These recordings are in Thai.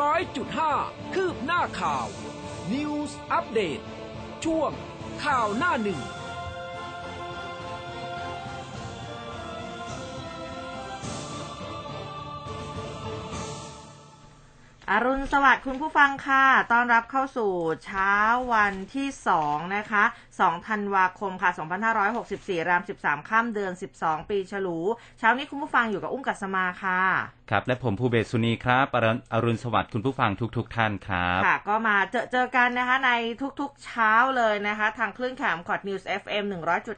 ร้อยจุดห้าคืบหน้าข่าว News อัปเดตช่วงข่าวหน้าหนึ่งอรุณสวัสดิ์คุณผู้ฟังค่ะ ต้อนรับเข้าสู่เช้าวันที่ 2 นะคะ 2 ธันวาคมค่ะ 2564 ราม 13 ข้ามเดือน 12 ปีฉลู เช้านี้คุณผู้ฟังอยู่กับอุ้มกัสมาค่ะ ครับ และผมภูเบศสุนีครับอรุณอรุณสวัสดิ์คุณผู้ฟังทุกๆทท่านครับ ค่ะ ก็มาเจอเจอกันนะคะในทุกๆเช้าเลยนะคะ ทางคลื่นข่าวคอร์ดนิวส์ FM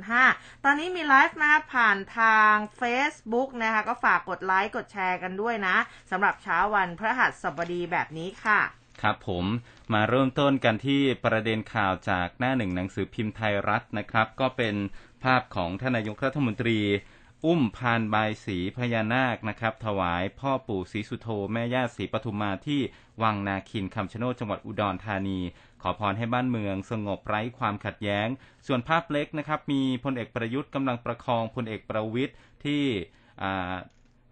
100.5ตอนนี้มีไลฟ์นะคะผ่านทาง Facebook นะคะ ก็ฝากกดไลค์กดแชร์กันด้วยนะสำหรับเช้าวันพฤหัสบดีแบบนี้ค่ะครับผมมาเริ่มต้นกันที่ประเด็นข่าวจากหน้าหนึ่งหนังสือพิมพ์ไทยรัฐนะครับ ก็เป็นภาพของท่านนายกรัฐมนตรี อุ้มพานบายสีพญานาคนะครับ ถวายพ่อปู่ศรีสุโธแม่ย่าศรีปทุมมาที่วังนาคินคำชะโนดจังหวัดอุดรธานี ขอพรให้บ้านเมืองสงบไร้ความขัดแย้ง ส่วนภาพเล็กนะครับ มีพลเอกประยุทธ์กำลังประคองพลเอกประวิทย์ที่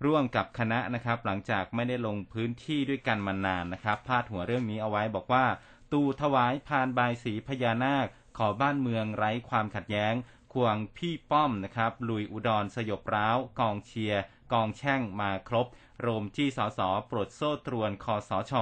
ร่วมกับคณะนะครับ หลังจากไม่ได้ลงพื้นที่ด้วยกันมานานนะครับ พาดหัวเรื่องนี้เอาไว้บอกว่า ตูถวายพานบายสีพญานาค ขอบ้านเมืองไร้ความขัดแย้ง ควงพี่ป้อมนะครับ ลุยอุดรสยบร้าว กองเชียร์ กองแช่งมาครบ โรมที่สสปลดโซ่ตรวนคอสช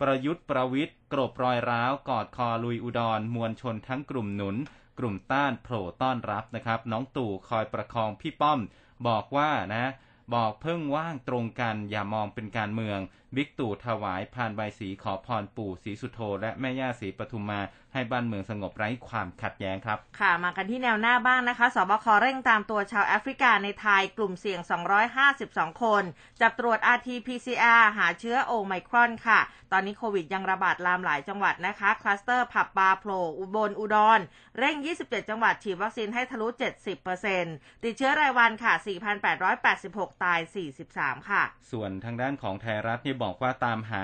ประยุทธ์ประวิทย์กรบรอยร้าว กอดคอลุยอุดรมวลชนทั้งกลุ่มหนุน กลุ่มต้านโผล่ต้อนรับนะครับ น้องตู่คอยประคองพี่ป้อม บอกว่านะ บอกเพิ่งว่างตรงกันอย่ามองเป็นการเมือง บิ๊กตู่ถวายพานใบสีขอพรปู่ศรีสุโธและแม่ย่าศรีปทุมมาให้บ้านเมืองสงบไร้ความขัดแย้งครับ ค่ะมากันที่แนวหน้าบ้างนะคะ สบคเร่งตามตัวชาวแอฟริกาในไทยกลุ่มเสี่ยง 252 คน จับตรวจ RT-PCR หาเชื้อโอไมครอนค่ะ ตอนนี้โควิดยังระบาดลามหลายจังหวัดนะคะ คลัสเตอร์ผับบาร์โผล่อุบลอุดร เร่ง 27 จังหวัดฉีดวัคซีนให้ทะลุ 70%ติดเชื้อรายวันค่ะ 4,886 ตาย 43 ค่ะ ส่วนทางด้านของไทยรัฐนี่บอกว่าตามหา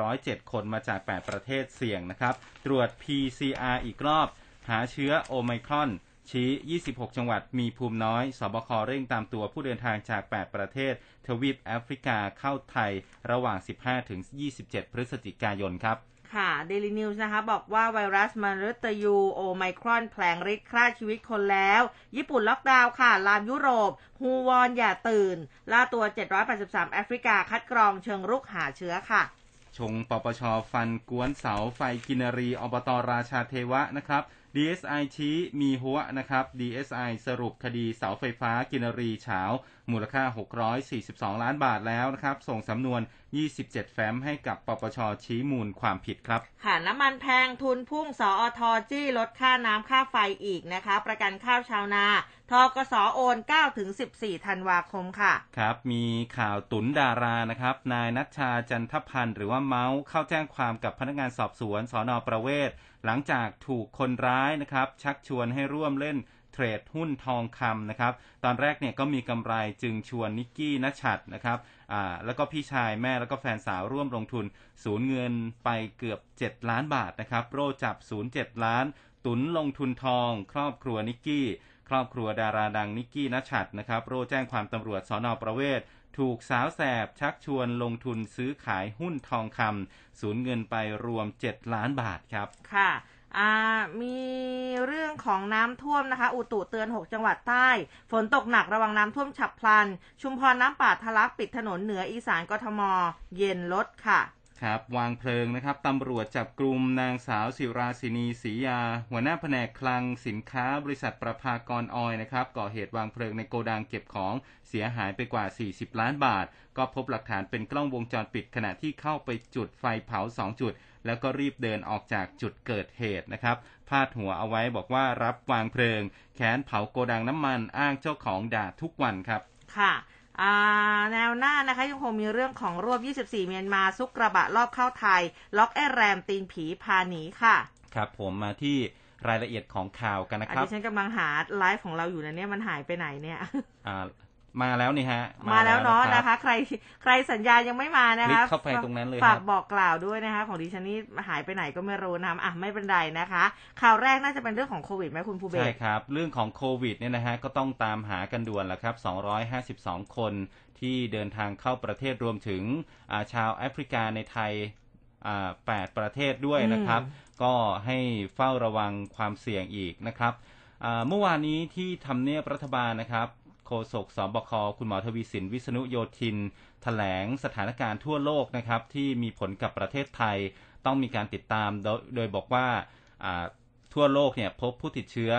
307 คนมาจาก 8 ประเทศเสี่ยงนะครับ ตรวจ PCR อีกรอบ หาเชื้อโอไมครอน ชี้ 26 จังหวัดมีภูมิน้อย สบคเร่งตามตัวผู้เดินทางจาก 8 ประเทศ ทวีปแอฟริกาเข้าไทย ระหว่าง 15-27 พฤศจิกายนครับ ค่ะ Daily News นะคะบอกว่าไวรัสมารตยูโอไมครอนแผลงฤทธิ์ฆ่าชีวิตคนแล้ว ญี่ปุ่นล็อกดาวน์ค่ะ ลามยุโรป ฮูวอนอย่าตื่น ล่าตัว 783 แอฟริกาคัดกรองเชิงรุกหาเชื้อค่ะ ชงปปชฟันกวนเสาไฟกินรีอบตราชาเทวะนะครับ DSI ชี้มีหัวนะครับ DSI สรุปคดีเสาไฟฟ้ากินรีเฉามูลค่า 642 ล้านบาทแล้วนะครับ ส่งสำนวน 27 แฟ้มให้กับปปชชี้มูลความผิดครับ ค่ะน้ำมันแพงทุนพุ่งสออทจี้ลดค่าน้ำค่าไฟอีกนะคะ ประกันข้าวชาวนาทกสโอน9ถึง14ธันวาคมค่ะ ครับ มีข่าวตุนดารานะครับ นายนัชชาจันทพันธ์หรือว่าเมาส์เข้าแจ้งความกับพนักงานสอบสวนสอนอประเวศ หลังจากถูกคนร้ายนะครับ ชักชวนให้ร่วมเล่น เทรดหุ้นทองคำนะครับ ตอนแรกเนี่ยก็มีกำไรจึงชวนนิกกี้นัชชัดนะครับอ่าแล้วก็พี่ชายแม่แล้วก็แฟนสาวร่วมลงทุน สูญเงินไปเกือบ 7 ล้านบาทนะครับ โรจับ 07 ล้าน ตุนลงทุนทอง ครอบครัวนิกกี้ ครอบครัวดาราดังนิกกี้นัชชัดนะครับ โรแจ้งความตำรวจสอนอประเวศถูกสาวแสบชักชวนลงทุนซื้อขายหุ้นทองคำสูญเงินไปรวม 7 ล้านบาทครับ ค่ะ อ่ามีเรื่องของน้ำท่วมนะคะ อุตุเตือน 6 จังหวัดใต้ ฝนตกหนักระวังน้ำท่วมฉับพลัน ชุมพรน้ำป่าทะลักปิดถนนเหนืออีสานกทม เย็นลดค่ะ ครับ วางเพลิงนะครับตำรวจจับกลุ่มนางสาวสิราศินีศรียา หัวหน้าแผนกคลังสินค้าบริษัทประภากรออยนะครับก่อเหตุวางเพลิงในโกดังเก็บของเสียหายไปกว่า 40 ล้านบาท ก็พบหลักฐานเป็นกล้องวงจรปิดขณะที่เข้าไปจุดไฟเผา 2 จุด แล้วก็รีบเดินออกจากจุดเกิดเหตุนะครับพาดหัวเอาไว้บอกว่ารับวางเพลิง แค้นเผาโกดังน้ำมันอ้างเจ้าของด่าทุกวันครับ ค่ะอ่าแนวหน้านะคะยังคงมีเรื่องของรวบ 24 เมียนมาซุกกระบะรอบเข้าไทย ล็อกแอแรมตีนผีพาหนีค่ะ ครับผมมาที่รายละเอียดของข่าวกันนะอันครับนี้ฉันกำลังหาไลฟ์ของเราอยู่นะเนี่ยมันหายไปไหนเนี่ยอ่า มาแล้วนี่ฮะ มาแล้วเนาะรับนะคะ ใครใครสัญญายังไม่มานะคลิคะกเข้าไปตรงนั้นเลยฝากครับบอกกล่าวด้วยนะคะ ของดิฉันนี่หายไปไหนก็ไม่รู้นะคะอะไม่เป็นไรนะคะ ข่าวแรกน่าจะเป็นเรื่องของโควิดไหมคุณภูเบศใช่ครับ เรื่องของโควิดเนี่ยนะฮะก็ต้องตามหากันด่วนแล้วครับ 252 คนที่เดินทางเข้าประเทศรวมถึงอ่าชาวแอฟริกาในไทยอ่า8ประเทศด้วยนะครับ ก็ให้เฝ้าระวังความเสี่ยงอีกนะครับอ่าเมื่อวานนี้ที่ทำเนียบรัฐบาลนะครับ โฆษกสบคคุณหมอทวีสินวิษณุโยธินแถลงสถานการณ์ทั่วโลกนะครับ ที่มีผลกับประเทศไทยต้องมีการติดตามโดยโดยบอกว่าทั่วโลกเนี่ยพบผู้ติดเชื้อ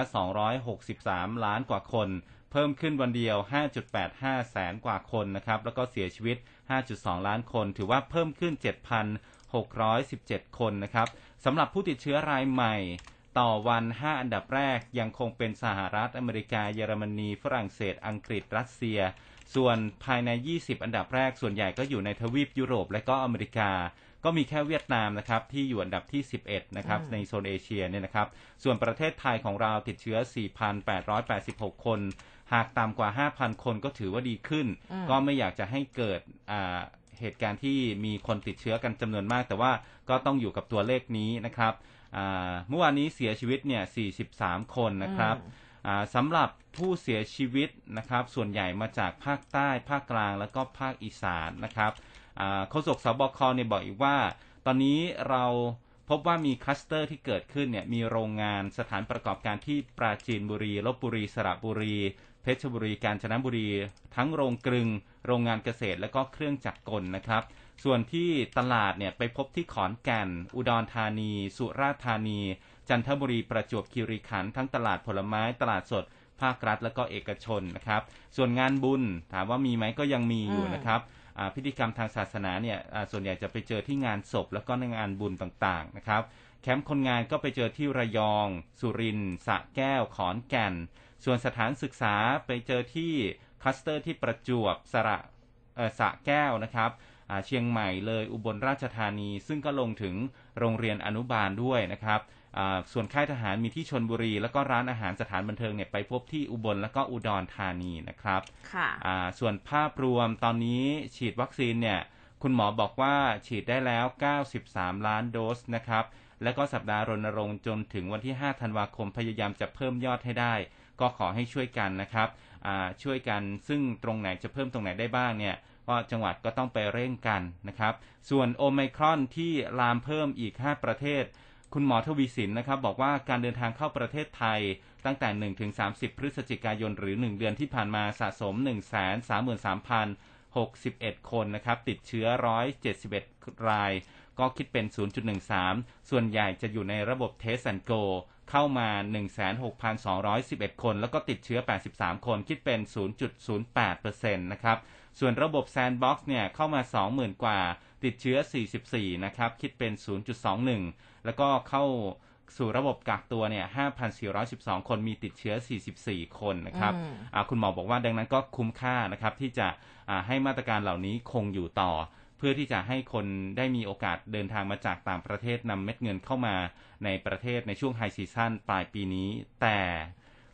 263 ล้านกว่าคน เพิ่มขึ้นวันเดียว 5.85 แสนกว่าคนนะครับ แล้วก็เสียชีวิต 5.2 ล้านคน ถือว่าเพิ่มขึ้น 7,617 คนนะครับสำหรับผู้ติดเชื้อรายใหม่ ต่อวัน 5 อันดับแรกยังคงเป็นสหรัฐอเมริกาเยอรมนี ฝรั่งเศส อังกฤษรัสเซีย ส่วนภายใน 20 อันดับแรกส่วนใหญ่ก็อยู่ในทวีปยุโรปและก็อเมริกา ก็มีแค่เวียดนามนะครับที่อยู่อันดับที่ 11 นะครับอืมในโซนเอเชียเนี่ยนะครับส่วนประเทศไทยของเราติดเชื้อ 4,886 คน หากต่ำกว่า 5,000 คนก็ถือว่าดีขึ้นอืมก็ไม่อยากจะให้เกิดอ่าเหตุการณ์ที่มีคนติดเชื้อกันจำนวนมาก แต่ว่าก็ต้องอยู่กับตัวเลขนี้นะครับอ่า เมื่อวานนี้เสียชีวิตเนี่ย 43 คนนะครับอืมอ่าสำหรับผู้เสียชีวิตนะครับ ส่วนใหญ่มาจากภาคใต้ ภาคกลาง แล้วก็ภาคอีสานนะครับอ่าโฆษกสบคเนี่ยบอกอีกว่า ตอนนี้เราพบว่ามีคลัสเตอร์ที่เกิดขึ้นเนี่ย มีโรงงานสถานประกอบการที่ปราจีนบุรี ลบบุรี สระบุรี เพชรบุรี กาญจนบุรี ทั้งโรงกลึง โรงงานเกษตร และก็เครื่องจักรกลนะครับ ส่วนที่ตลาดเนี่ยไปพบที่ขอนแก่น อุดรธานี สุราษฎร์ธานี จันทบุรีประจวบคีรีขันธ์ทั้งตลาดผลไม้ตลาดสด ภาครัฐและก็เอกชนนะครับ ส่วนงานบุญถามว่ามีไหมก็ยังมีอยู่อืมนะครับอ่าพิธีกรรมทางศาสนาเนี่ยอ่าส่วนใหญ่จะไปเจอที่งานศพแล้วก็ในงานบุญต่างๆนะครับ แคมป์คนงานก็ไปเจอที่ระยอง สุรินทร์สระแก้ว ขอนแก่น ส่วนสถานศึกษาไปเจอที่คลัสเตอร์ที่ประจวบสระเอ่อสระแก้วนะครับอ่า เชียงใหม่เลยอุบลราชธานี ซึ่งก็ลงถึงโรงเรียนอนุบาลด้วยนะครับอ่าส่วนค่ายทหารมีที่ชนบุรี แล้วก็ร้านอาหารสถานบันเทิงเนี่ยไปพบที่อุบลแล้วก็อุดรธานีนะครับค่ะอ่าส่วนภาพรวมตอนนี้ฉีดวัคซีนเนี่ยคุณหมอบอกว่าฉีดได้แล้ว 93 ล้านโดสนะครับ แล้วก็สัปดาห์รณรงค์จนถึงวันที่ 5 ธันวาคมพยายามจะเพิ่มยอดให้ได้ ก็ขอให้ช่วยกันนะครับอ่า ช่วยกันซึ่งตรงไหนจะเพิ่มตรงไหนได้บ้างเนี่ยก็จังหวัดก็ต้องไปเร่งกันนะครับ ส่วนโอไมครอนที่ลามเพิ่มอีก 5 ประเทศ คุณหมอทวีสินนะครับ บอกว่าการเดินทางเข้าประเทศไทย ตั้งแต่1ถึง30 พฤศจิกายนหรือ 1 เดือนที่ผ่านมาสะสม 1 3 3 3 61 คนนะครับติดเชื้อ 171 ราย ก็คิดเป็น 0.13 ส่วนใหญ่จะอยู่ในระบบ Test and Go เข้ามา 16,211 คน แล้วก็ติดเชื้อ 83 คน คิดเป็น 0.08%นะครับ ส่วนระบบ Sandbox เนี่ยเข้ามา 20,000 กว่า ติดเชื้อ 44 นะครับ คิดเป็น 0.21 แล้วก็เข้าสู่ระบบกักตัวเนี่ย 5,412 คนมีติดเชื้อ 44 คนนะครับอืมอ่าคุณหมอบอกว่าดังนั้นก็คุ้มค่านะครับที่จะอ่าให้มาตรการเหล่านี้คงอยู่ต่อ เพื่อที่จะให้คนได้มีโอกาสเดินทางมาจากต่างประเทศนำเม็ดเงินเข้ามาในประเทศในช่วงไฮซีซั่นปลายปีนี้ แต่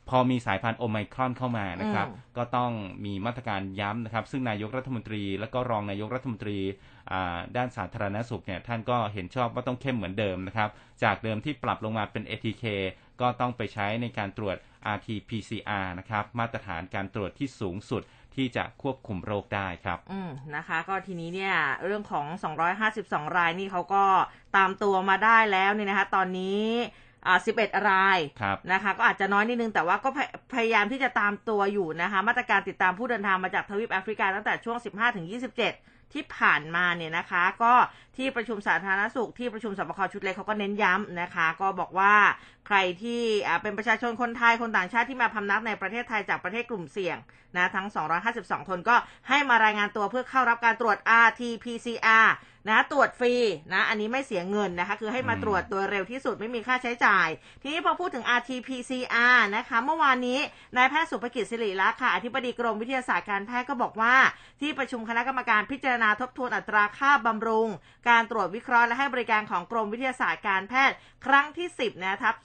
พอมีสายพันธุ์โอไมครอนเข้ามานะครับอืมก็ต้องมีมาตรการย้ำนะครับ ซึ่งนายกรัฐมนตรี และก็รองนายกรัฐมนตรีอ่าด้านสาธารณสุขเนี่ยท่านก็เห็นชอบว่าต้องเข้มเหมือนเดิมนะครับ จากเดิมที่ปรับลงมาเป็น ATK ก็ต้องไปใช้ในการตรวจ RT-PCR นะครับ มาตรฐานการตรวจที่สูงสุด ที่จะควบคุมโรคได้ครับ อืมนะคะ ก็ทีนี้เนี่ยเรื่องของ 252 รายนี่เขาก็ตามตัวมาได้แล้วเนี่ยนะคะ ตอนนี้อ่า11 รายครับนะคะ ก็อาจจะน้อยนิดนึง แต่ว่าก็พยพยายามที่จะตามตัวอยู่นะคะ มาตรการติดตามผู้เดินทางมาจากทวีปแอฟริกาตั้งแต่ช่วง 15-27 ที่ผ่านมาเนี่ยนะคะ ก็ที่ประชุมสาธารณสุขที่ประชุมสบคชุดเล็กเขาก็เน้นย้ำนะคะ ก็บอกว่าใครที่เป็นประชาชนคนไทยคนต่างชาติที่มาพำนักในประเทศไทยจากประเทศกลุ่มเสี่ยงนะทั้ง 252 คนก็ให้มารายงานตัวเพื่อเข้ารับการตรวจ RT-PCR นะตรวจฟรีนะอันนี้ไม่เสียเงินนะคะ คือให้มาตรวจโดยเร็วที่สุดไม่มีค่าใช้จ่าย ทีนี้พอพูดถึง RT-PCR นะคะ เมื่อวานนี้นายแพทย์สุภกิจสิริลักษณ์ค่ะอธิบดีกรมวิทยาศาสตร์การแพทย์ก็บอกว่า ที่ประชุมคณะกรรมการพิจารณาทบทวนอัตราค่าบำรุงการตรวจวิเคราะห์และให้บริการของกรมวิทยาศาสตร์การแพทย์ ครั้งที่ 10 นะทับ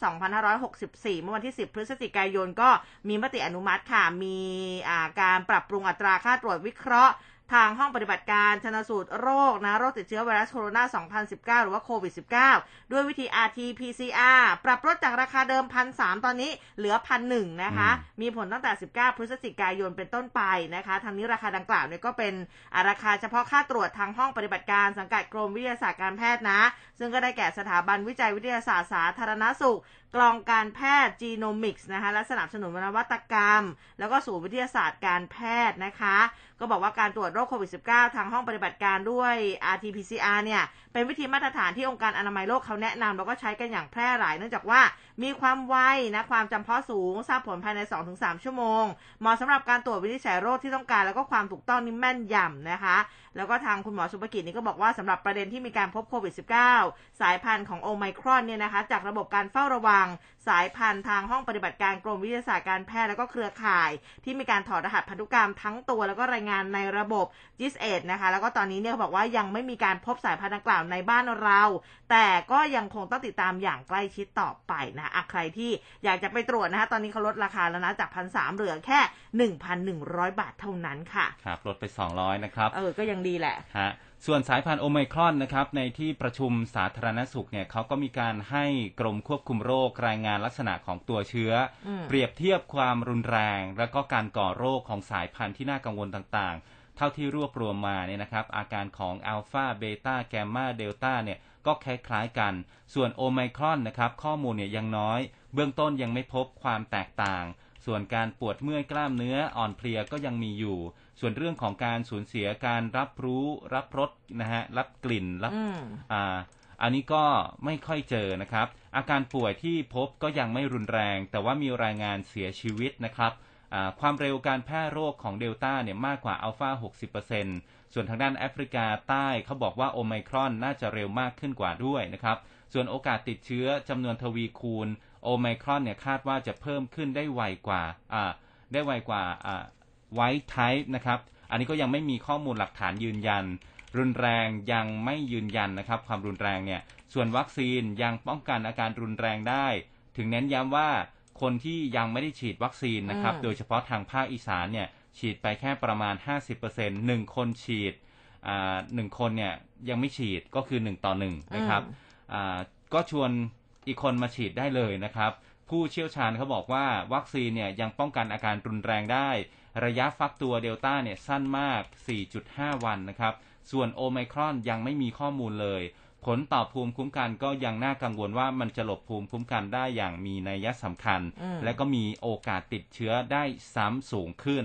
2564 เมื่อวันที่ 10 พฤศจิกายนก็มีมติอนุมัติค่ะ มีการปรับปรุงอัตราค่าตรวจวิเคราะห์ ทางห้องปฏิบัติการชนสูตรโรคนะโรคติดเชื้อไวรัสโคโรนา 2019 หรือว่าโควิด -19 ด้วยวิธี RT-PCR ปรับลดจากราคาเดิม1,003ตอนนี้เหลือ1,001นะคะ มีผลตั้งแต่ 19 พฤศจิกายนเป็นต้นไปนะคะทางนี้ราคาดังกล่าวเนี่ยก็เป็นอ่าราคาเฉพาะค่าตรวจทางห้องปฏิบัติการสังกัดกรมวิทยาศาสตร์การแพทย์นะ ซึ่งก็ได้แก่สถาบันวิจัยวิทยาศาสตร์สาธารณสุข กลองการแพทย์จีโนมิกส์นะคะและสนับสนุนนวัตกรรม แล้วก็ศูนย์วิทยาศาสตร์การแพทย์นะคะ ก็บอกว่าการตรวจโรคโควิด -19 ทางห้องปฏิบัติการด้วย RT-PCR เนี่ยเป็นวิธีมาตรฐานที่องค์การอนามัยโลกเขาแนะนำแล้วก็ใช้กันอย่างแพร่หลายเนื่องจากว่า มีความไวนะความจำเพาะสูงทราบผลภายใน 2-3 ชั่วโมง เหมาะสำหรับการตรวจวินิจฉัยโรคที่ต้องการ แล้วก็ความถูกต้องนี่แม่นยำนะคะ แล้วก็ทางคุณหมอสุภกิจนี่ก็บอกว่าสำหรับประเด็นที่มีการพบโควิด -19 สายพันธุ์ของโอไมครอนเนี่ยนะคะจากระบบการเฝ้าระวังสายพันธุ์ทางห้องปฏิบัติการกรมวิทยาศาสตร์การแพทย์แล้วก็เครือข่าย ที่มีการถอดรหัสพันธุกรรมทั้งตัวแล้วก็รายงานในระบบ GIS 1นะคะ แล้วก็ตอนนี้เนี่ยเขาบอกว่ายังไม่มีการพบสายพันธุ์ดังกล่าวในบ้านเรา แต่ก็ยังคงต้องติดตามอย่างใกล้ชิดต่อไปนะอะใครที่อยากจะไปตรวจนะคะตอนนี้เขาลดราคาแล้วนะจากพันสามเหลือแค่1,100บาทเท่านั้นค่ะครับลดไป200นะครับเออก็ยังดีแหละฮะ ส่วนสายพันธุ์โอไมครอนนะครับในที่ประชุมสาธารณสุขเนี่ยเขาก็มีการให้กรมควบคุมโรครายงานลักษณะของตัวเชื้ออมเปรียบเทียบความรุนแรง และก็การก่อโรคของสายพันธุ์ที่น่ากังวลต่างๆ เท่าที่รวบรวมมาเนี่ยนะครับ อาการของอัลฟาเบต้าแกมมาเดลต้าเนี่ยก็คล้ายๆกัน ส่วนโอไมครอนนะครับข้อมูลเนี่ยยังน้อย เบื้องต้นยังไม่พบความแตกต่าง ส่วนการปวดเมื่อยกล้ามเนื้ออ่อนเพลียก็ยังมีอยู่ ส่วนเรื่องของการสูญเสียการรับรู้รับรสนะฮะรับกลิ่นรับอืมอ่าอันนี้ก็ไม่ค่อยเจอนะครับ อาการป่วยที่พบก็ยังไม่รุนแรง แต่ว่ามีรายงานเสียชีวิตนะครับอ่าความเร็วการแพร่โรคของเดลต้าเนี่ยมากกว่าอัลฟา60%ส่วนทางด้านแอฟริกาใต้เขาบอกว่าโอไมครอนน่าจะเร็วมากขึ้นกว่าด้วยนะครับ ส่วนโอกาสติดเชื้อจำนวนทวีคูณโอไมครอนเนี่ยคาดว่าจะเพิ่มขึ้นได้ไวกว่าอ่าได้ไวกว่าอ่า ไวท์ไทป์นะครับ อันนี้ก็ยังไม่มีข้อมูลหลักฐานยืนยัน รุนแรงยังไม่ยืนยันนะครับ ความรุนแรงเนี่ย ส่วนวัคซีนยังป้องกันอาการรุนแรงได้ ถึงเน้นย้ำว่าคนที่ยังไม่ได้ฉีดวัคซีนนะครับอืมโดยเฉพาะทางภาคอีสานเนี่ยฉีดไปแค่ประมาณ 50%หนึ่งคนฉีดอ่าหนึ่งคนเนี่ยยังไม่ฉีดก็คือ 1 ต่อ 1 นะครับอ่าก็ชวนอีกคนมาฉีดได้เลยนะครับ ผู้เชี่ยวชาญเขาบอกว่าวัคซีนเนี่ยยังป้องกันอาการรุนแรงได้ ระยะฟักตัวเดลต้าเนี่ยสั้นมาก 4.5 วันนะครับ ส่วนโอไมครอนยังไม่มีข้อมูลเลย ผลต่อภูมิคุ้มกันก็ยังน่ากังวลว่ามันจะหลบภูมิคุ้มกันได้อย่างมีนัยสำคัญอืมและก็มีโอกาสติดเชื้อได้ซ้ำสูงขึ้น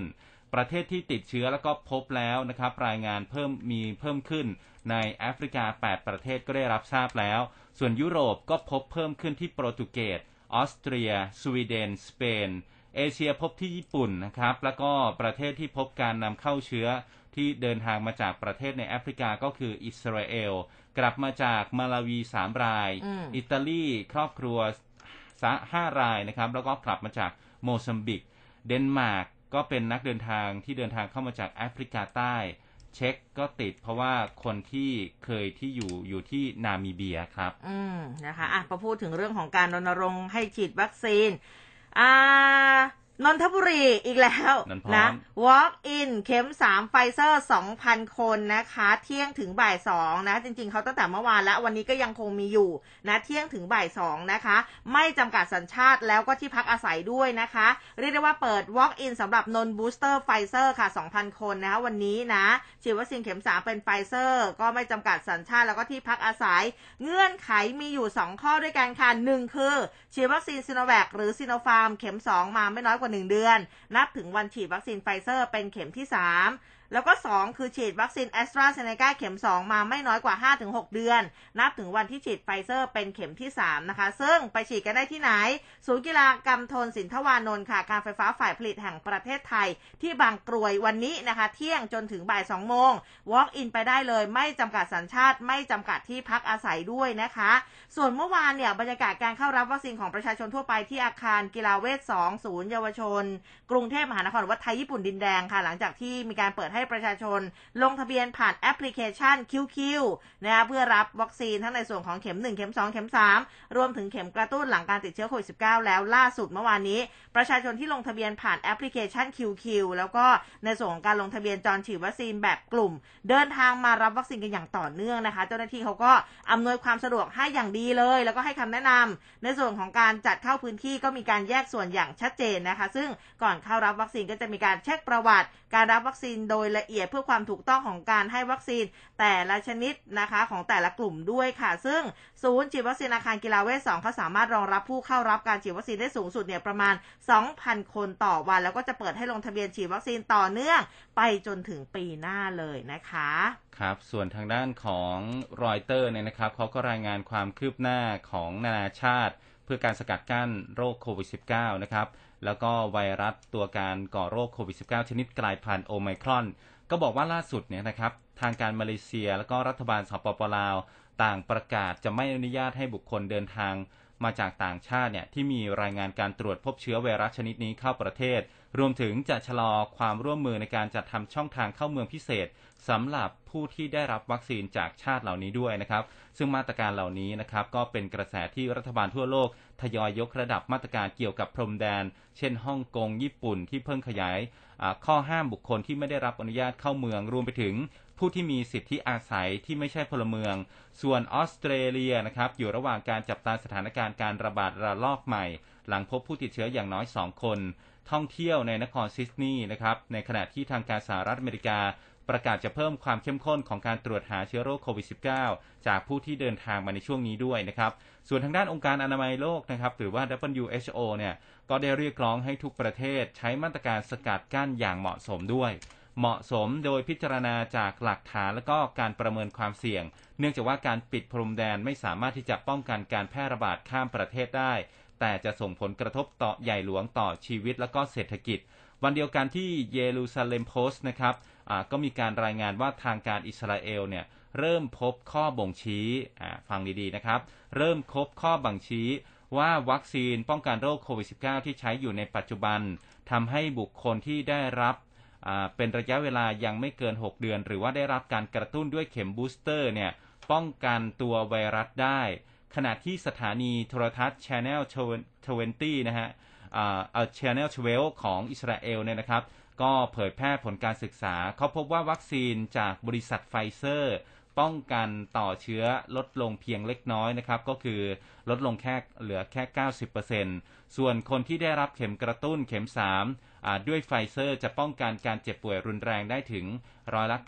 ประเทศที่ติดเชื้อแล้วก็พบแล้วนะครับ รายงานเพิ่มมีเพิ่มขึ้นในแอฟริกา 8 ประเทศก็ได้รับทราบแล้ว ส่วนยุโรปก็พบเพิ่มขึ้นที่โปรตุเกสออสเตรีย สวีเดน สเปน เอเชียพบที่ญี่ปุ่นนะครับ แล้วก็ประเทศที่พบการนำเข้าเชื้อที่เดินทางมาจากประเทศในแอฟริกาก็คืออิสราเอล กลับมาจากมาลาวี3รายอืมอิตาลีครอบครัวสะห้ารายนะครับ แล้วก็กลับมาจากโมซัมบิก เดนมาร์กก็เป็นนักเดินทางที่เดินทางเข้ามาจากแอฟริกาใต้ เช็กก็ติดเพราะว่าคนที่เคยที่อยู่อยู่ที่นามิเบียครับ อืมนะคะอะพอพูดถึงเรื่องของการรณรงค์ให้ฉีดวัคซีน อ่า นนทบุรีอีกแล้วนั่นพร้อมนะ walk in เข็ม3ไฟเซอร์2,000คนนะคะ เที่ยงถึงบ่าย2นะ จริง ๆเขาตั้งแต่เมื่อวานแล้ว วันนี้ก็ยังคงมีอยู่นะเที่ยงถึงบ่าย2นะคะ ไม่จำกัดสัญชาติแล้วก็ที่พักอาศัยด้วยนะคะ เรียกได้ว่าเปิด walk in สำหรับนนท์ booster ไฟเซอร์ค่ะ2,000คนนะคะวันนี้นะฉีดวัคซีนเข็ม3เป็นไฟเซอร์ก็ไม่จำกัดสัญชาติแล้วก็ที่พักอาศัย เงื่อนไขมีอยู่2ข้อด้วยกันค่ะหนึ่งคือฉีดวัคซีนซิโนแวคหรือซิโนฟาร์มเข็ม2มาไม่น้อยกว่ากว่า 1 เดือน นับถึงวันฉีดวัคซีนไฟเซอร์เป็นเข็มที่ 3 แล้วก็ 2 คือฉีดวัคซีนแอสตราเซเนกาเข็ม 2 มาไม่น้อยกว่า 5-6 เดือน นับถึงวันที่ฉีดไฟเซอร์เป็นเข็มที่ 3 นะคะ ซึ่งไปฉีดกันได้ที่ไหน ศูนย์กีฬากำธนสินธวานนท์ค่ะ การไฟฟ้าฝ่ายผลิตแห่งประเทศไทย ที่บางกรวยวันนี้นะคะ เที่ยงจนถึงบ่าย 2 โมง walk in ไปได้เลย ไม่จำกัดสัญชาติไม่จำกัดที่พักอาศัยด้วยนะคะ ส่วนเมื่อวานเนี่ยบรรยากาศการเข้ารับวัคซีนของประชาชนทั่วไปที่อาคารกีฬาเวสน์2ศูนย์เยาวชน กรุงเทพมหานครวัดไทยญี่ปุ่นดินแดงค่ะ หลังจากที่มีการเปิดให้ประชาชนลงทะเบียนผ่านแอปพลิเคชัน QQ นะคะเพื่อรับวัคซีนทั้งในส่วนของเข็ม 1 เข็ม 2 เข็ม 3 รวมถึงเข็มกระตุ้นหลังการติดเชื้อโควิด -19 แล้วล่าสุดเมื่อวานนี้ ประชาชนที่ลงทะเบียนผ่านแอปพลิเคชัน QQ แล้วก็ในส่วนของการลงทะเบียนจองฉีดวัคซีนแบบกลุ่ม เดินทางมารับวัคซีนกันอย่างต่อเนื่องนะคะ เจ้าหน้าที่เขาก็อำนวยความสะดวกให้อย่างดีเลย แล้วก็ให้คำแนะนำในส่วนของการจัดเข้าพื้นที่ก็มีการแยกส่วนอย่างชัดเจนนะคะ ซึ่งก่อนเข้ารับวัคซีนก็จะมีการเช็คประวัติ การรับวัคซีนโดยละเอียดเพื่อความถูกต้องของการให้วัคซีนแต่ละชนิดนะคะของแต่ละกลุ่มด้วยค่ะ ซึ่งศูนย์ฉีดวัคซีนอาคารกีฬาเวสน์2เขาสามารถรองรับผู้เข้ารับการฉีดวัคซีนได้สูงสุดเนี่ยประมาณ 2,000 คนต่อวัน แล้วก็จะเปิดให้ลงทะเบียนฉีดวัคซีนต่อเนื่องไปจนถึงปีหน้าเลยนะคะครับส่วนทางด้านของรอยเตอร์เนี่ยนะครับเขาก็รายงานความคืบหน้าของนานาชาติ เพื่อการสกัดกั้นโรคโควิด -19 นะครับ แล้วก็ไวรัสตัวการก่อโรคโควิด -19 ชนิดกลายพันธุ์โอไมครอน ก็บอกว่าล่าสุดเนี่ยนะครับ ทางการมาเลเซียแล้วก็รัฐบาลสปปลาว ต่างประกาศจะไม่อนุญาตให้บุคคลเดินทางมาจากต่างชาติเนี่ยที่มีรายงานการตรวจพบเชื้อไวรัสชนิดนี้เข้าประเทศ รวมถึงจะชะลอความร่วมมือในการจัดทำช่องทางเข้าเมืองพิเศษสำหรับผู้ที่ได้รับวัคซีนจากชาติเหล่านี้ด้วยนะครับ ซึ่งมาตรการเหล่านี้นะครับก็เป็นกระแสที่รัฐบาลทั่วโลกทยอยยกระดับมาตรการเกี่ยวกับพรมแดน เช่นฮ่องกงญี่ปุ่นที่เพิ่งขยายข้อห้ามบุคคลที่ไม่ได้รับอนุญาตเข้าเมืองรวมไปถึงผู้ที่มีสิทธิอาศัยที่ไม่ใช่พลเมือง ส่วนออสเตรเลียนะครับอยู่ระหว่างการจับตาสถานการณ์การระบาดระลอกใหม่ หลังพบผู้ติดเชื้ออย่างน้อย 2 คน ท่องเที่ยวในนครซิดนีย์นะครับในขณะที่ทางการสหรัฐอเมริกา ประกาศจะเพิ่มความเข้มข้นของการตรวจหาเชื้อโรคโควิด -19 จากผู้ที่เดินทางมาในช่วงนี้ด้วยนะครับ ส่วนทางด้านองค์การอนามัยโลกนะครับหรือว่า WHO เนี่ยก็ได้เรียกร้องให้ทุกประเทศใช้มาตรการสกัดกั้นอย่างเหมาะสมด้วย เหมาะสมโดยพิจารณาจากหลักฐานและก็การประเมินความเสี่ยง เนื่องจากว่าการปิดพรมแดนไม่สามารถที่จะป้องกันการแพร่ระบาดข้ามประเทศได้ แต่จะส่งผลกระทบต่อใหญ่หลวงต่อชีวิตและก็เศรษฐกิจ วันเดียวกันที่เยรูซาเล็มโพสต์นะครับ ก็มีการรายงานว่าทางการอิสราเอลเนี่ยเริ่มพบข้อบ่งชี้ฟังดีๆนะครับ เริ่มพบข้อบ่งชี้ว่าวัคซีนป้องกันโรคโควิด -19 ที่ใช้อยู่ในปัจจุบันทำให้บุคคลที่ได้รับเป็นระยะเวลายังไม่เกิน 6 เดือน หรือว่าได้รับการกระตุ้นด้วยเข็มบูสเตอร์เนี่ยป้องกันตัวไวรัสได้ ขณะที่สถานีโทรทัศน์ Channel 20 นะฮะเอ่อ Channel 12 ของอิสราเอลเนี่ยนะครับ ก็เผยแพร่ผลการศึกษา เขาพบว่าวัคซีนจากบริษัทไฟเซอร์ ป้องกันต่อเชื้อลดลงเพียงเล็กน้อยนะครับ ก็คือลดลงแค่เหลือแค่ 90%ส่วนคนที่ได้รับเข็มกระตุ้นเข็ม 3 ด้วยไฟเซอร์จะป้องกันการเจ็บป่วยรุนแรงได้ถึงร้อยละ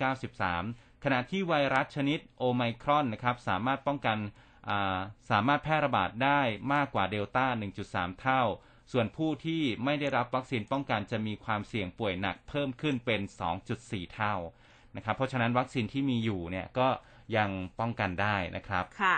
93 ขณะที่ไวรัสชนิดโอไมครอนนะครับสามารถป้องกันสามารถแพร่ระบาดได้มากกว่าเดลต้า 1.3 เท่า ส่วนผู้ที่ไม่ได้รับวัคซีนป้องกันจะมีความเสี่ยงป่วยหนักเพิ่มขึ้นเป็น 2.4 เท่านะครับ เพราะฉะนั้นวัคซีนที่มีอยู่เนี่ยก็ยังป้องกันได้นะครับ ค่ะ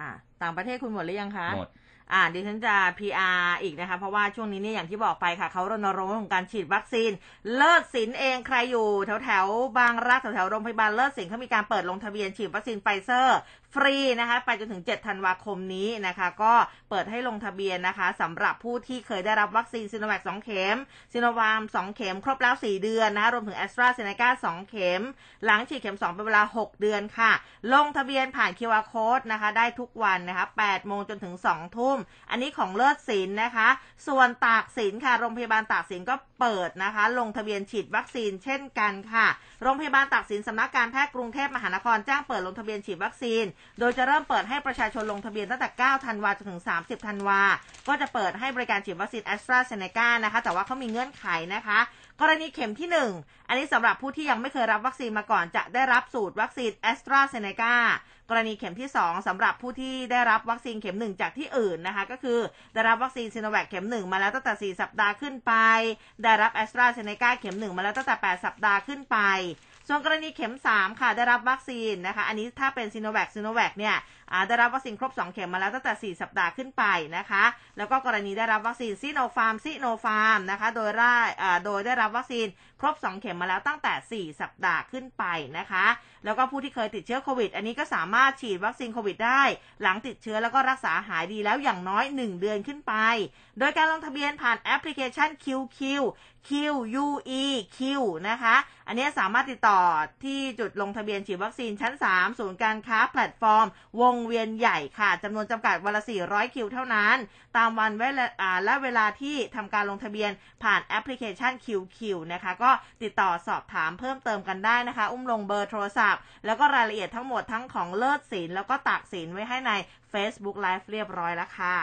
อ่าต่างประเทศคุณหมดหรือยังคะ หมด อ่าดิฉันจะ PR อีกนะคะ เพราะว่าช่วงนี้เนี่ยอย่างที่บอกไปค่ะ เขารณรงค์ของการฉีดวัคซีน เลิศสินเองใครอยู่ แถวแถวบางรักแถวแถวโรงพยาบาลเลิศสินเขามีการเปิดลงทะเบียนฉีดวัคซีนไฟเซอร์ ฟรีนะคะไปจนถึง 7 ธันวาคมนี้นะคะ ก็เปิดให้ลงทะเบียนนะคะสำหรับผู้ที่เคยได้รับวัคซีนซิโนแวค2เข็มซิโนฟาร์ม2เข็ม ครบแล้ว 4 เดือนนะคะรวมถึงแอสตราเซเนกา2เข็ม หลังฉีดเข็ม 2 เป็นเวลา 6 เดือนค่ะ ลงทะเบียนผ่าน QR Code นะคะ ได้ทุกวันนะคะ8โมงจนถึง 2 ทุ่ม อันนี้ของเลิศสินนะคะ ส่วนตากสินค่ะ โรงพยาบาลตากสินก็ เปิดนะคะ ลงทะเบียนฉีดวัคซีนเช่นกันค่ะ โรงพยาบาลตากสินสำนักการแพทย์กรุงเทพมหานครแจ้งเปิดลงทะเบียนฉีดวัคซีน โดยจะเริ่มเปิดให้ประชาชนลงทะเบียนตั้งแต่ 9 ธันวาจนถึง 30 ธันวา ก็จะเปิดให้บริการฉีดวัคซีนแอสตราเซเนกานะคะ แต่ว่าเขามีเงื่อนไขนะคะ กรณีเข็มที่ 1 อันนี้สำหรับผู้ที่ยังไม่เคยรับวัคซีนมาก่อนจะได้รับสูตรวัคซีนแอสตราเซเนกากรณีเข็มที่ 2สำหรับผู้ที่ได้รับวัคซีนเข็ม 1 จากที่อื่นนะคะ ก็คือได้รับวัคซีนซีโนแวคเข็ม 1 มาแล้วตั้งแต่ 4 สัปดาห์ขึ้นไป ได้รับแอสตราเซเนกาเข็ม 1 มาแล้วตั้งแต่ 8 สัปดาห์ขึ้นไป ส่วนกรณีเข็ม 3 ค่ะได้รับวัคซีนนะคะ อันนี้ถ้าเป็นซีโนแวคซีโนแวคเนี่ยได้รับวัคซีนครบ 2 เข็มมาแล้วตั้งแต่ 4 สัปดาห์ขึ้นไปนะคะ แล้วก็กรณีได้รับวัคซีนซีโนฟาร์มซีโนฟาร์มนะคะ โดยได้โดยได้รับวัคซีนครบ 2 เข็มมาแล้วตั้งแต่ 4 สัปดาห์ขึ้นไปนะคะ แล้วก็ผู้ที่เคยติดเชื้อโควิด อันนี้ก็สามารถฉีดวัคซีนโควิดได้ หลังติดเชื้อแล้วก็รักษาหายดีแล้วอย่างน้อย 1 เดือนขึ้นไป โดยการลงทะเบียนผ่านแอปพลิเคชัน QueQ Q U E Q นะคะ อันนี้สามารถติดต่อที่จุดลงทะเบียนฉีดวัคซีนชั้น 3 ศูนย์การค้าแพลตฟอร์ม วงเวียนใหญ่ค่ะจำนวนจำกัดวันละ 400 คิวเท่านั้น ตามวันและเวลาที่ทำการลงทะเบียนผ่านแอปพลิเคชัน QueQ นะคะ ก็ติดต่อสอบถามเพิ่มเติมกันได้นะคะ อุ้มลงเบอร์โทรศัพท์ แล้วก็รายละเอียดทั้งหมดทั้งของเลิศสินแล้วก็ตากสินไว้ให้ใน Facebook Live เรียบร้อยแล้วค่ะ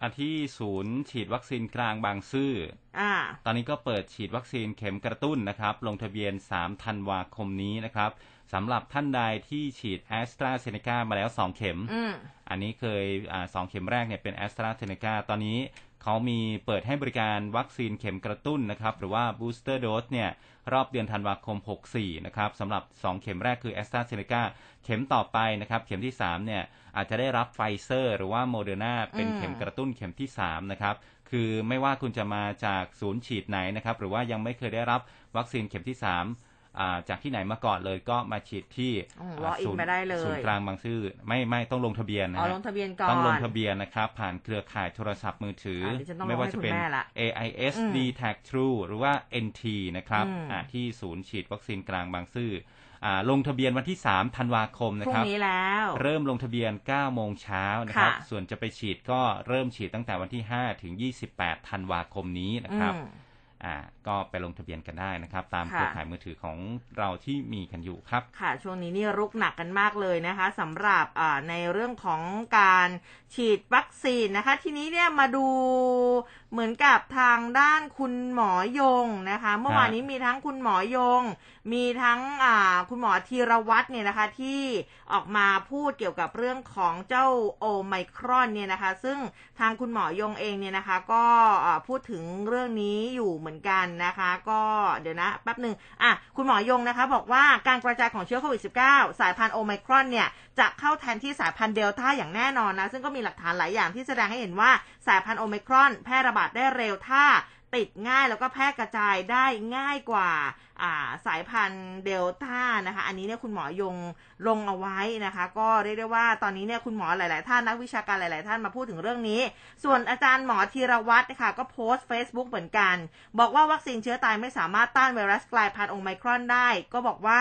อันที่ศูนย์ฉีดวัคซีนกลางบางซื่ออตอนนี้ก็เปิดฉีดวัคซีนเข็มกระตุ้นนะครับ ลงทะเบียน 3 ธันวาคมนี้นะครับ สำหรับท่านใดที่ฉีดแอสตราเซเนกามาแล้ว2เข็มออันนี้เคยอสองเข็มแรกเนี่ยเป็นแอสตราเซเนกาตอนนี้เขามีเปิดให้บริการวัคซีนเข็มกระตุ้นนะครับ หรือว่า booster dose เนี่ยรอบเดือนธันวาคม 64 นะครับสำหรับ 2 เข็มแรกคือแอสตราเซเนกาเข็มต่อไปนะครับ เข็มที่ 3 เนี่ยอาจจะได้รับไฟเซอร์ หรือว่าโมเดอร์นาเป็นเข็มกระตุ้นเข็มที่ 3 นะครับ คือไม่ว่าคุณจะมาจากศูนย์ฉีดไหนนะครับ หรือว่ายังไม่เคยได้รับวัคซีนเข็มที่ 3 จากที่ไหนมาก่อนเลยก็มาฉีดที่ศูนย์ศูนย์กลางบางซื่อไม่ไม่ต้องลงทะเบียนนะลงทะเบียนก่อนต้องลงทะเบียนนะครับ ผ่านเครือข่ายโทรศัพท์มือถือ ไม่ว่าจะเป็น AIS d t a g True หรือว่า NT นะครับที่ศูนย์ฉีดวัคซีนกลางบางซื่อลงทะเบียนวันที่ 3 ธันวาคมนะครับพรุ่งนี้แล้ว เริ่มลงทะเบียน 9 โมงเช้านะครับ ส่วนจะไปฉีดก็เริ่มฉีดตั้งแต่วันที่ 5 ถึง 28 ธันวาคมนี้นะครับ อ่า ก็ไปลงทะเบียนกันได้นะครับ ตามเครือข่ายมือถือของเราที่มีกันอยู่ครับ ค่ะ ช่วงนี้นี่รุกหนักกันมากเลยนะคะสำหรับในเรื่องของการฉีดวัคซีนนะคะ ทีนี้เนี่ยมาดูเหมือนกับทางด้านคุณหมอยงนะคะ เมื่อวานนี้มีทั้งคุณหมอยง มีทั้งคุณหมอธีรวัตรเนี่ยนะคะที่ออกมาพูดเกี่ยวกับเรื่องของเจ้าโอไมครอนเนี่ยนะคะ ซึ่งทางคุณหมอยงเองเนี่ยนะคะ ก็พูดถึงเรื่องนี้อยู่เหมือนกันนะคะ ก็เดี๋ยวนะแป๊บหนึ่งอะคุณหมอยงนะคะ บอกว่าการกระจายของเชื้อโควิด -19 สายพันธุ์โอไมครอนเนี่ยจะเข้าแทนที่สายพันธุ์เดลต้าอย่างแน่นอนนะ ซึ่งก็มีหลักฐานหลายอย่างที่แสดงให้เห็นว่าสายพันธุ์โอมิครอน แพร่ระบาดได้เร็วถ้าติดง่ายแล้วก็แพร่กระจายได้ง่ายกว่า สายพันธุ์เดลต้านะคะ อันนี้เนี่ยคุณหมอยงลงเอาไว้นะคะ ก็เรียกได้ว่าตอนนี้เนี่ยคุณหมอหลาย ๆ ท่านนักวิชาการหลาย ๆ ท่านมาพูดถึงเรื่องนี้ ส่วนอาจารย์หมอธีรวัตรนะคะก็โพสต์ Facebook เหมือนกัน บอกว่าวัคซีนเชื้อตายไม่สามารถต้านไวรัสกลายพันธุ์โอไมครอนได้ ก็บอกว่า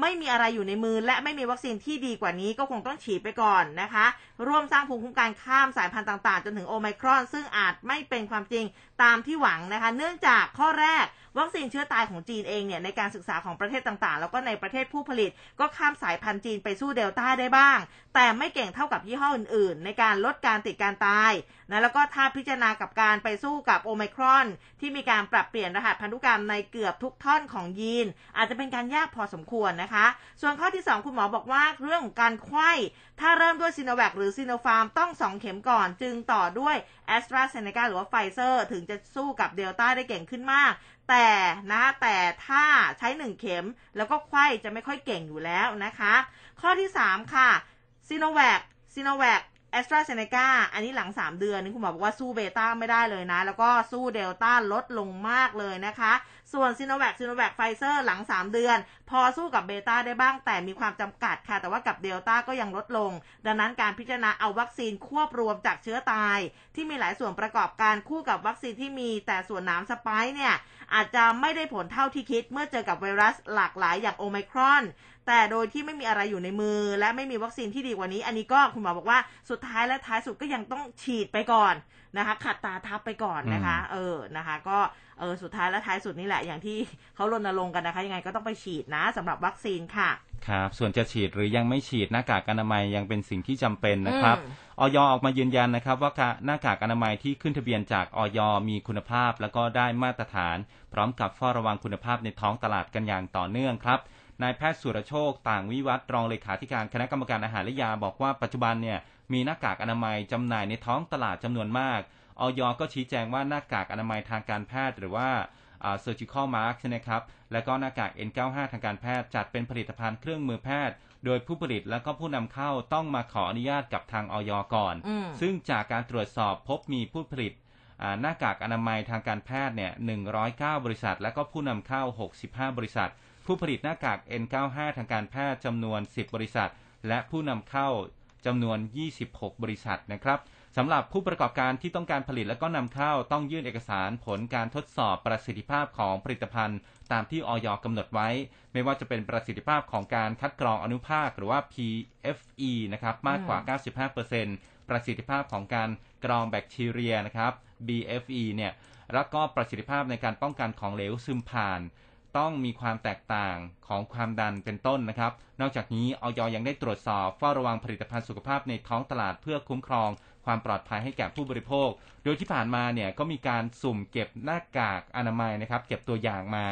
ไม่มีอะไรอยู่ในมือ และไม่มีวัคซีนที่ดีกว่านี้ก็คงต้องฉีดไปก่อนนะคะ ร่วมสร้างภูมิคุ้มกันข้ามสายพันธุ์ต่าง ๆ จนถึงโอไมครอน ซึ่งอาจไม่เป็นความจริงตามที่หวังนะคะ เนื่องจากข้อแรก วัคซีนเชื้อตายของจีนเองเนี่ยในการศึกษาของประเทศต่างๆ แล้วก็ในประเทศผู้ผลิต ก็ข้ามสายพันธุ์จีนไปสู้เดลต้าได้บ้าง แต่ไม่เก่งเท่ากับยี่ห้ออื่นๆ ในการลดการติดการตายนะแล้วก็ถ้าพิจารณากับการไปสู้กับโอไมครอน ที่มีการปรับเปลี่ยนรหัสพันธุกรรมในเกือบทุกท่อนของยีน อาจจะเป็นการยากพอสมควรนะคะ ส่วนข้อที่ 2 คุณหมอบอกว่าเรื่องของการไขว้ถ้าเริ่มด้วยซีโนแวคหรือซีโนฟาร์มต้อง 2 เข็มก่อน จึงต่อด้วยแอสตราเซเนกาหรือว่าไฟเซอร์ถึงจะสู้กับเดลต้าได้เก่งขึ้นมาก แต่นะแต่ถ้าใช้1เข็มแล้วก็ไขว้จะไม่ค่อยเก่งอยู่แล้วนะคะ ข้อที่3ค่ะซีโนแวคซีโนแวคแอสตราเซเนกาอันนี้หลัง 3 เดือนนี่คุณหมอบอกว่าสู้เบต้าไม่ได้เลยนะ แล้วก็สู้เดลต้าลดลงมากเลยนะคะ ส่วนซีโนแวคซีโนแวคไฟเซอร์หลัง 3 เดือน พอสู้กับเบต้าได้บ้างแต่มีความจำกัดค่ะ แต่ว่ากับเดลต้าก็ยังลดลง ดังนั้นการพิจารณาเอาวัคซีนควบรวมจากเชื้อตาย ที่มีหลายส่วนประกอบการคู่กับวัคซีนที่มีแต่ส่วนหนาม spike เนี่ย อาจจะไม่ได้ผลเท่าที่คิดเมื่อเจอกับไวรัสหลากหลายอย่างโอไมครอน แต่โดยที่ไม่มีอะไรอยู่ในมือ และไม่มีวัคซีนที่ดีกว่านี้ อันนี้ก็คุณหมอบอกว่าสุดท้ายและท้ายสุดก็ยังต้องฉีดไปก่อนนะคะขัดตาทับไปก่อนนะคะ เออนะคะ ก็เออสุดท้ายและท้ายสุดนี่แหละอย่างที่เขารณรงค์กันนะคะ ยังไงก็ต้องไปฉีดนะสำหรับวัคซีนค่ะครับส่วนจะฉีดหรือยังไม่ฉีดหน้ากากอนามัยยังเป็นสิ่งที่จำเป็นนะครับ ออยออกมายืนยันนะครับ ว่าหน้ากากอนามัยที่ขึ้นทะเบียนจากออยมีคุณภาพ แล้วก็ได้มาตรฐาน พร้อมกับเฝ้าระวังคุณภาพในท้องตลาดกันอย่างต่อเนื่องครับนายแพทย์สุรโชค ต่างวิวัฒน์รองเลขาธิการคณะกรรมการอาหารและยาบอกว่าปัจจุบันเนี่ยมีหน้ากากอนามัยจำหน่ายในท้องตลาดจำนวนมากออยก็ชี้แจงว่าหน้ากากอนามัยทางการแพทย์หรือว่า surgical mask นะครับ แล้วก็หน้ากาก N95 ทางการแพทย์จัดเป็นผลิตภัณฑ์เครื่องมือแพทย์ โดยผู้ผลิตและก็ผู้นำเข้าต้องมาขออนุญาตกับทางออยก่อนอืมซึ่งจากการตรวจสอบพบมีผู้ผลิตอ่าหน้ากากอนามัยทางการแพทย์เนี่ย109 บริษัท และก็ผู้นำเข้า 65 บริษัท ผู้ผลิตหน้ากาก N95 ทางการแพทย์จำนวน 10 บริษัท และผู้นำเข้าจำนวน 26 บริษัทนะครับ สำหรับผู้ประกอบการที่ต้องการผลิตและก็นำเข้าต้องยื่นเอกสารผลการทดสอบประสิทธิภาพของผลิตภัณฑ์ ตามที่ออยกำหนดไว้ ไม่ว่าจะเป็นประสิทธิภาพของการคัดกรองอนุภาคหรือว่า PFE นะครับมากกว่า 95%ประสิทธิภาพของการกรองแบคทีเรียนะครับ BFE เนี่ยแล้วก็ประสิทธิภาพในการป้องกันของเหลวซึมผ่านต้องมีความแตกต่างของความดันเป็นต้นนะครับ นอกจากนี้ออยยังได้ตรวจสอบเฝ้าระวังผลิตภัณฑ์สุขภาพในท้องตลาดเพื่อคุ้มครอง ความปลอดภัยให้แก่ผู้บริโภค โดยที่ผ่านมาเนี่ยก็มีการสุ่มเก็บหน้ากากอนามัยนะครับ เก็บตัวอย่างมา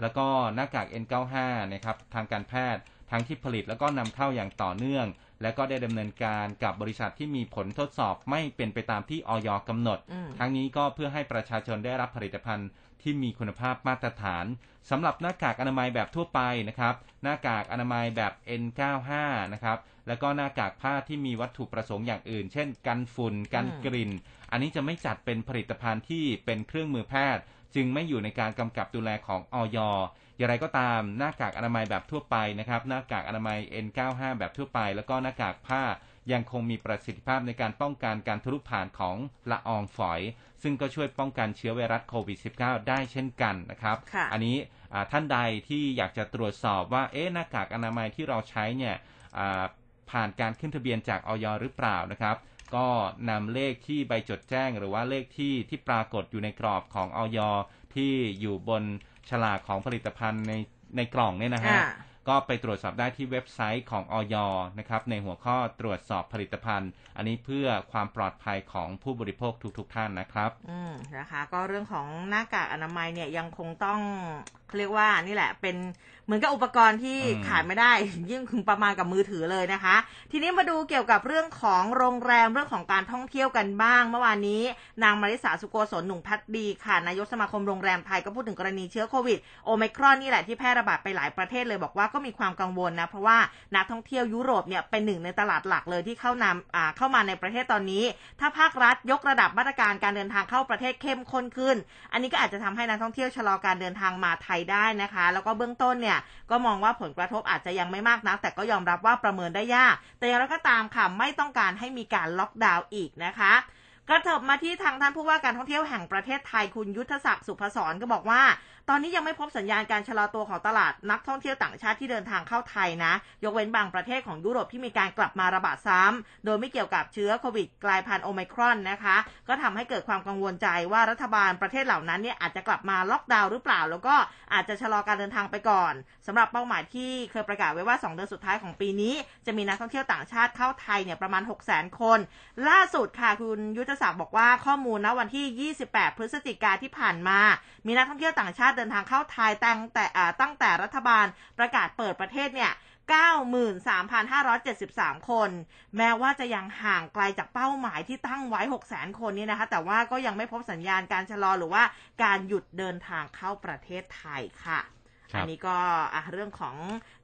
แล้วก็หน้ากาก N95 นะครับทางการแพทย์ทั้งที่ผลิตแล้วก็นำเข้าอย่างต่อเนื่อง และก็ได้ดำเนินการกับบริษัทที่มีผลทดสอบไม่เป็นไปตามที่ออยกำหนดอืมทั้งนี้ก็เพื่อให้ประชาชนได้รับผลิตภัณฑ์ ที่มีคุณภาพมาตรฐานสำหรับหน้ากากอนามัยแบบทั่วไปนะครับ หน้ากากอนามัยแบบ N95 นะครับ แล้วก็หน้ากากผ้าที่มีวัตถุประสงค์อย่างอื่น เช่น กันฝุ่น กันกลิ่น อันนี้จะไม่จัดเป็นผลิตภัณฑ์ที่เป็นเครื่องมือแพทย์ จึงไม่อยู่ในการกำกับดูแลของออยอย่างไรก็ตามหน้ากากอนามัยแบบทั่วไปนะครับ หน้ากากอนามัย N95 แบบทั่วไป แล้วก็หน้ากากผ้า ยังคงมีประสิทธิภาพในการป้องกันการทะลุผ่านของละอองฝอย ซึ่งก็ช่วยป้องกันเชื้อไวรัสโควิด -19 ได้เช่นกันนะครับค่ะอันนี้อ่าท่านใดที่อยากจะตรวจสอบว่าเอ๊ะหน้ากากอนามัยที่เราใช้เนี่ยอ่าผ่านการขึ้นทะเบียนจากออยหรือเปล่านะครับ ก็นำเลขที่ใบจดแจ้ง หรือว่าเลขที่ที่ปรากฏอยู่ในกรอบของออยที่อยู่บนฉลากของผลิตภัณฑ์ในในกล่องเนี่ยนะฮะอ่า ก็ไปตรวจสอบได้ที่เว็บไซต์ของออยนะครับในหัวข้อตรวจสอบผลิตภัณฑ์ อันนี้เพื่อความปลอดภัยของผู้บริโภคทุกๆทท่านนะครับ อืมนะคะ ก็เรื่องของหน้ากากอนามัยเนี่ยยังคงต้อง เขาเรียกว่านี่แหละ เป็นเหมือนกับอุปกรณ์ที่อืมขาดไม่ได้ ยิ่งคือประมาณกับมือถือเลยนะคะ ทีนี้มาดูเกี่ยวกับเรื่องของโรงแรมเรื่องของการท่องเที่ยวกันบ้าง เมื่อวานนี้ นางมาริสาสุโกศลหนุ่มพัดดีค่ะนายกสมาคมโรงแรมไทยก็พูดถึงกรณีเชื้อโควิดโอไมครอนนี่แหละที่แพร่ระบาดไปหลายประเทศเลยบอกว่าก็มีความกังวลนะเพราะว่านักท่องเที่ยวยุโรปเนี่ยเป็นหนึ่งในตลาดหลักเลยที่เข้านำอ่าเข้ามาในประเทศตอนนี้ ถ้าภาครัฐยกระดับมาตรการการเดินทางเข้าประเทศเข้มข้นขึ้น อันนี้ก็อาจจะทำให้นักท่องเที่ยวชะลอการเดินทางมาไทยได้นะคะ แล้วก็เบื้องต้นเนี่ยก็มองว่าผลกระทบอาจจะยังไม่มากนัก แต่ก็ยอมรับว่าประเมินได้ยาก แต่อย่างไรก็ตามค่ะไม่ต้องการให้มีการล็อกดาวน์อีกนะคะกระเถิบมาที่ทางท่านผู้ว่าการท่องเที่ยวแห่งประเทศไทยคุณยุทธศักดิ์สุพศรก็บอกว่า ตอนนี้ยังไม่พบสัญญาณการชะลอตัวของตลาดนักท่องเที่ยวต่างชาติที่เดินทางเข้าไทยนะ ยกเว้นบางประเทศของยุโรปที่มีการกลับมาระบาดซ้ำโดยไม่เกี่ยวกับเชื้อโควิดกลายพันธุ์โอไมครอนนะคะ ก็ทำให้เกิดความกังวลใจว่ารัฐบาลประเทศเหล่านั้นเนี่ยอาจจะกลับมาล็อกดาวน์หรือเปล่า แล้วก็อาจจะชะลอการเดินทางไปก่อนสำหรับเป้าหมายที่เคยประกาศไว้ว่า 2 เดือนสุดท้ายของปีนี้ จะมีนักท่องเที่ยวต่างชาติเข้าไทยเนี่ยประมาณ 6 0 0 0 0 0 คน ล่าสุดค่ะคุณยุทธศักดิ์บอกว่าข้อมูลณวันที่ 28 พฤศจิกาที่ผ่านมา มีนักท่องเที่ยวต่างชาติเดินทางเข้าไทยตั้งแต่อ่าตั้งแต่รัฐบาลประกาศเปิดประเทศเนี่ย93,573 คน แม้ว่าจะยังห่างไกลจากเป้าหมายที่ตั้งไว้ 600,000 คนนี้นะคะ แต่ว่าก็ยังไม่พบสัญญาณการชะลอหรือว่าการหยุดเดินทางเข้าประเทศไทยค่ะครับอันนี้ก็อะเรื่องของ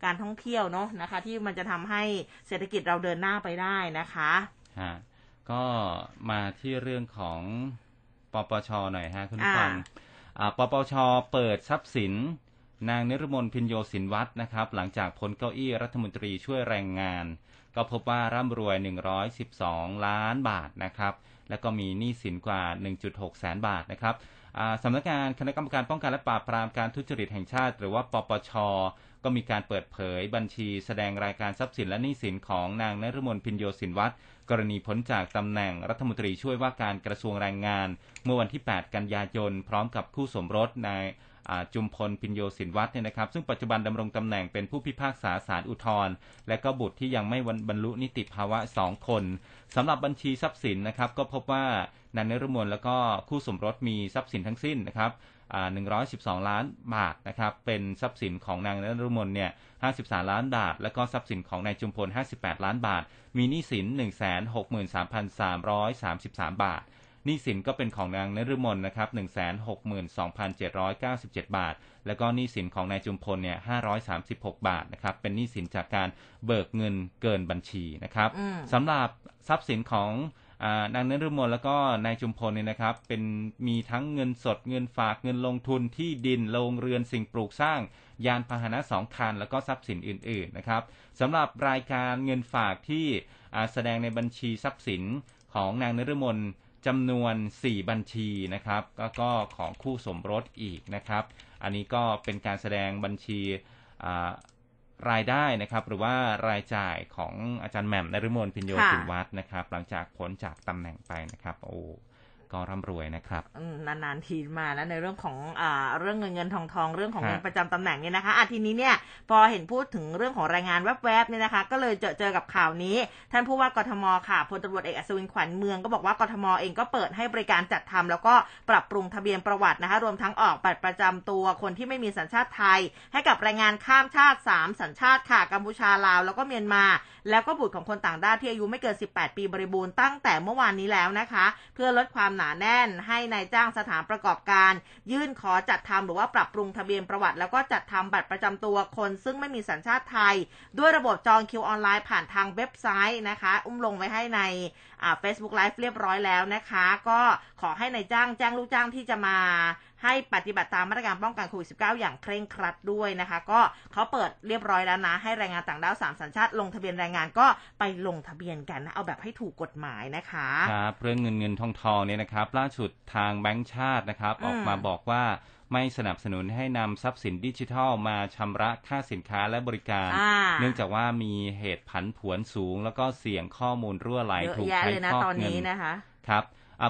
การท่องเที่ยวเนาะนะคะ ที่มันจะทำให้เศรษฐกิจเราเดินหน้าไปได้นะคะฮะก็มาที่เรื่องของปปชหน่อยฮะคุณผู้ฟังอ่าอ่า ปปชเปิดทรัพย์สิน นางนิรมนพินโยสินวัฒน์นะครับ หลังจากพ้นเก้าอี้รัฐมนตรีช่วยแรงงาน ก็พบว่าร่ำรวย 112 ล้านบาทนะครับ แล้วก็มีหนี้สินกว่า 1.6 แสนบาทนะครับสำนักงานคณะกรรมการป้องกันและปราบปรามการทุจริตแห่งชาติ หรือว่าปปช ก็มีการเปิดเผยบัญชีแสดงรายการทรัพย์สินและหนี้สินของนางนฤมลพินโยสินวัตร กรณีพ้นจากตำแหน่งรัฐมนตรีช่วยว่าการกระทรวงแรงงาน เมื่อวันที่ 8 กันยายน พร้อมกับคู่สมรสนายจุมพลพินโยสินวัตรเนี่ยนะครับซึ่งปัจจุบันดำรงตำแหน่งเป็นผู้พิพากษาศาลอุทธรณ์และก็บุตรที่ยังไม่บรรลุนิติภาวะ2คนสำหรับบัญชีทรัพย์สินนะครับก็พบว่านางนฤมลแล้วก็คู่สมรสมีทรัพย์สินทั้งสิ้นนะครับ 112 ล้านบาทนะครับ เป็นทรัพย์สินของนางนฤมลเนี่ย 53 ล้านบาท แล้วก็ทรัพย์สินของนายจุมพล 58 ล้านบาท มีหนี้สิน 163,333 บาท หนี้สินก็เป็นของนางนฤมลนะครับ 162,797 บาท แล้วก็หนี้สินของนายจุมพลเนี่ย 536 บาทนะครับ เป็นหนี้สินจากการเบิกเงินเกินบัญชีนะครับสำหรับทรัพย์สินของ นางนฤมลแล้วก็นายจุมพลเนี่ยนะครับ เป็นมีทั้งเงินสดเงินฝากเงินลงทุนที่ดินโรงเรือนสิ่งปลูกสร้าง ยานพาหนะสองคัน แล้วก็ทรัพย์สินอื่น ๆนะครับสำหรับรายการเงินฝากที่แสดงในบัญชีทรัพย์สินของนางนฤมลจำนวน 4 บัญชีนะครับแล้วก็ของคู่สมรสอีกนะครับ อันนี้ก็เป็นการแสดงบัญชี รายได้นะครับ หรือว่ารายจ่ายของอาจารย์แหม่มนฤมลพิญโยสินวัฒนะครับ หลังจากพ้นจากตำแหน่งไปนะครับ โอ้ ก็ร่ำรวยนะครับนานๆทีมาแล้วในเรื่องของอ่าเรื่องเงินเงินทองทองเรื่องของเงินประจำตำแหน่งเนี่ยนะคะอาทีนี้เนี่ยพอเห็นพูดถึงเรื่องของรายงานแวบๆเนี่ยนะคะ ก็เลยเจอเจอกับข่าวนี้ ท่านผู้ว่ากทมค่ะพลตำรวจเอกอัศวินขวัญเมืองก็บอกว่ากทมเองก็เปิดให้บริการจัดทำแล้วก็ปรับปรุงทะเบียนประวัตินะคะ รวมทั้งออกบัตรประจำตัวคนที่ไม่มีสัญชาติไทย ให้กับแรงงานข้ามชาติ 3 สัญชาติค่ะกัมพูชาลาว แล้วก็เมียนมา แล้วก็บุตรของคนต่างด้าวที่อายุไม่เกิน 18 ปีบริบูรณ์ตั้งแต่เมื่อวานนี้แล้วนะคะ เพื่อลดความหนาแน่น ให้นายจ้างสถานประกอบการ ยื่นขอจัดทำหรือว่าปรับปรุงทะเบียนประวัติ แล้วก็จัดทำบัตรประจำตัวคนซึ่งไม่มีสัญชาติไทย ด้วยระบบจองคิวออนไลน์ผ่านทางเว็บไซต์นะคะ อุ้มลงไว้ให้ใน Facebook Live เรียบร้อยแล้วนะคะ ก็ขอให้นายจ้างแจ้งลูกจ้างที่จะมาให้ปฏิบัติตามมาตรการป้องกันโควิด -19 อย่างเคร่งครัดด้วยนะคะ ก็เขาเปิดเรียบร้อยแล้วนะ ให้แรงงานต่างด้าวสามสัญชาติลงทะเบียนแรงงานก็ไปลงทะเบียนกันนะ เอาแบบให้ถูกกฎหมายนะคะครับเรื่องเงินเงินทองทองเนี่ยนะครับ ล่าสุดทางแบงก์ชาตินะครับ ออกมาบอกว่าไม่สนับสนุนให้นำทรัพย์สินดิจิทัลมาชำระค่าสินค้าและบริการ เนื่องจากว่ามีเหตุผันผวนสูง แล้วก็เสี่ยงข้อมูลรั่วไหลถูกใช้ฟอกเงินครับ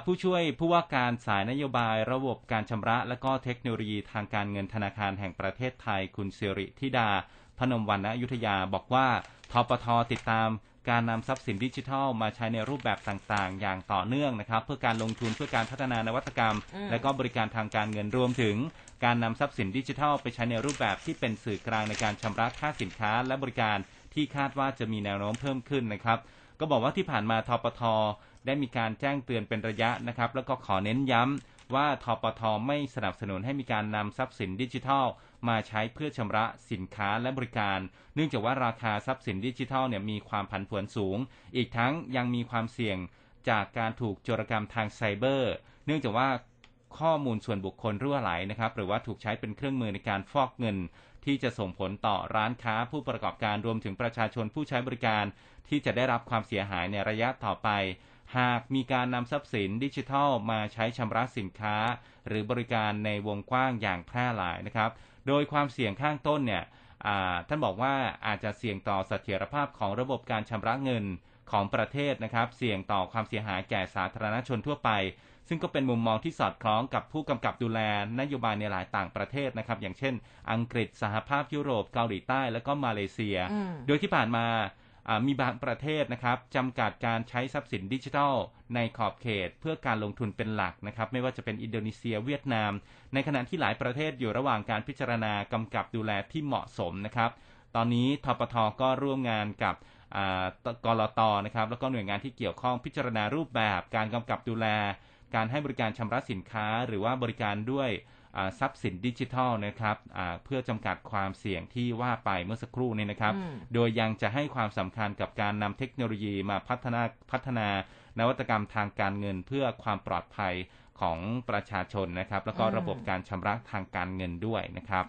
ผู้ช่วยผู้ว่าการสายนโยบายระบบการชำระ และก็เทคโนโลยีทางการเงินธนาคารแห่งประเทศไทยคุณสิริธิดา พนมวันณยุทธยาบอกว่าทปทติดตามการนำทรัพย์สินดิจิทัลมาใช้ในรูปแบบต่างๆ อย่างต่อเนื่องนะครับ เพื่อการลงทุนเพื่อการพัฒนานวัตกรรม และก็บริการทางการเงินรวมถึง การนำทรัพย์สินดิจิทัลไปใช้ในรูปแบบที่เป็นสื่อกลางในการชำระค่าสินค้า และบริการที่คาดว่าจะมีแนวโน้มเพิ่มขึ้นนะครับ ก็บอกว่าที่ผ่านมาทปทได้มีการแจ้งเตือนเป็นระยะนะครับ แล้วก็ขอเน้นย้ำว่าทปทไม่สนับสนุนให้มีการนำทรัพย์สินดิจิทัล มาใช้เพื่อชำระสินค้าและบริการ เนื่องจากว่าราคาทรัพย์สินดิจิทัลเนี่ยมีความผันผวนสูง อีกทั้งยังมีความเสี่ยงจากการถูกโจรกรรมทางไซเบอร์ เนื่องจากว่าข้อมูลส่วนบุคคลรั่วไหลนะครับ หรือว่าถูกใช้เป็นเครื่องมือในการฟอกเงิน ที่จะส่งผลต่อร้านค้าผู้ประกอบการรวมถึงประชาชนผู้ใช้บริการ ที่จะได้รับความเสียหายในระยะต่อไป หากมีการนำทรัพย์สินดิจิทัลมาใช้ชำระสินค้า หรือบริการในวงกว้างอย่างแพร่หลายนะครับ โดยความเสี่ยงข้างต้นเนี่ยท่านบอกว่าอาจจะเสี่ยงต่อเสถียรภาพของระบบการชำระเงินของประเทศนะครับ เสี่ยงต่อความเสียหายแก่สาธารณชนทั่วไป ซึ่งก็เป็นมุมมองที่สอดคล้องกับผู้กำกับดูแลนโยบายในหลายต่างประเทศนะครับ อย่างเช่น อังกฤษสหภาพยุโรปเกาหลีใต้ และก็มาเลเซีย โดยที่ผ่านมา มีบางประเทศนะครับจำกัดการใช้ทรัพย์สินดิจิทัล ในขอบเขตเพื่อการลงทุนเป็นหลักนะครับ ไม่ว่าจะเป็นอินโดนีเซียเวียดนาม ในขณะที่หลายประเทศอยู่ระหว่างการพิจารณากำกับดูแลที่เหมาะสมนะครับ ตอนนี้ทปทก็ร่วมงานกับกรตนะครับแล้วก็หน่วยงานที่เกี่ยวข้องพิจารณารูปแบบ การกำกับดูแล การให้บริการชำระสินค้า หรือว่าบริการด้วย ทรัพย์สินดิจิทัลนะครับเพื่อจำกัดความเสี่ยงที่ว่าไปเมื่อสักครู่นี้นะครับ โดยยังจะให้ความสำคัญกับการนำเทคโนโลยีมาพัฒนาพัฒนานวัตกรรมทางการเงินเพื่อความปลอดภัยของประชาชนนะครับ แล้วก็ระบบการชำระทางการเงินด้วยนะครับ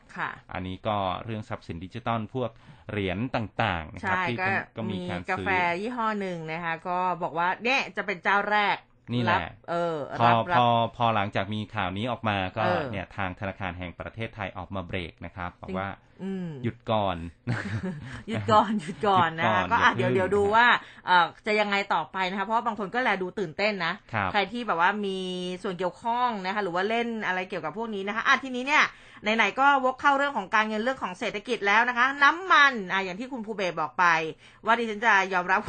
อันนี้ก็เรื่องทรัพย์สินดิจิตอลพวกเหรียญต่างๆนะครับที่ก็มีกาแฟยี่ห้อหนึ่งนะคะ ก็บอกว่าเนี่ยจะเป็นเจ้าแรก นี่แหรัละบเออพอรับพรับอพอหลังจากมีข่าวนี้ออกมาก็เออเนี่ยทางธนาคารแห่งประเทศไทยออกมาเบรกนะครับบอกว่าอืมหยุดก่อนหยุดก่อนหยุดก่อนนะหยุดก่คะอนก็อะอย่าเดี๋ยวเพิ่งเดี๋ยวดูว่าเอ่อจะยังไงต่อไปนะคะเพราะว่าบางคนก็แลดูตื่นเต้นนะครับใครที่แบบว่ามีส่วนเกี่ยวข้องนะคะหรือว่าเล่นอะไรเกี่ยวกับพวกนี้นะคะอะทีนี้เนี่ยไหนๆก็วกเข้าเรื่องของการเงินเรื่องของเศรษฐกิจแล้วนะคะ น้ำมันอะอย่างที่คุณภูเบศบอกไป ว่าดิฉันจะยอมรับ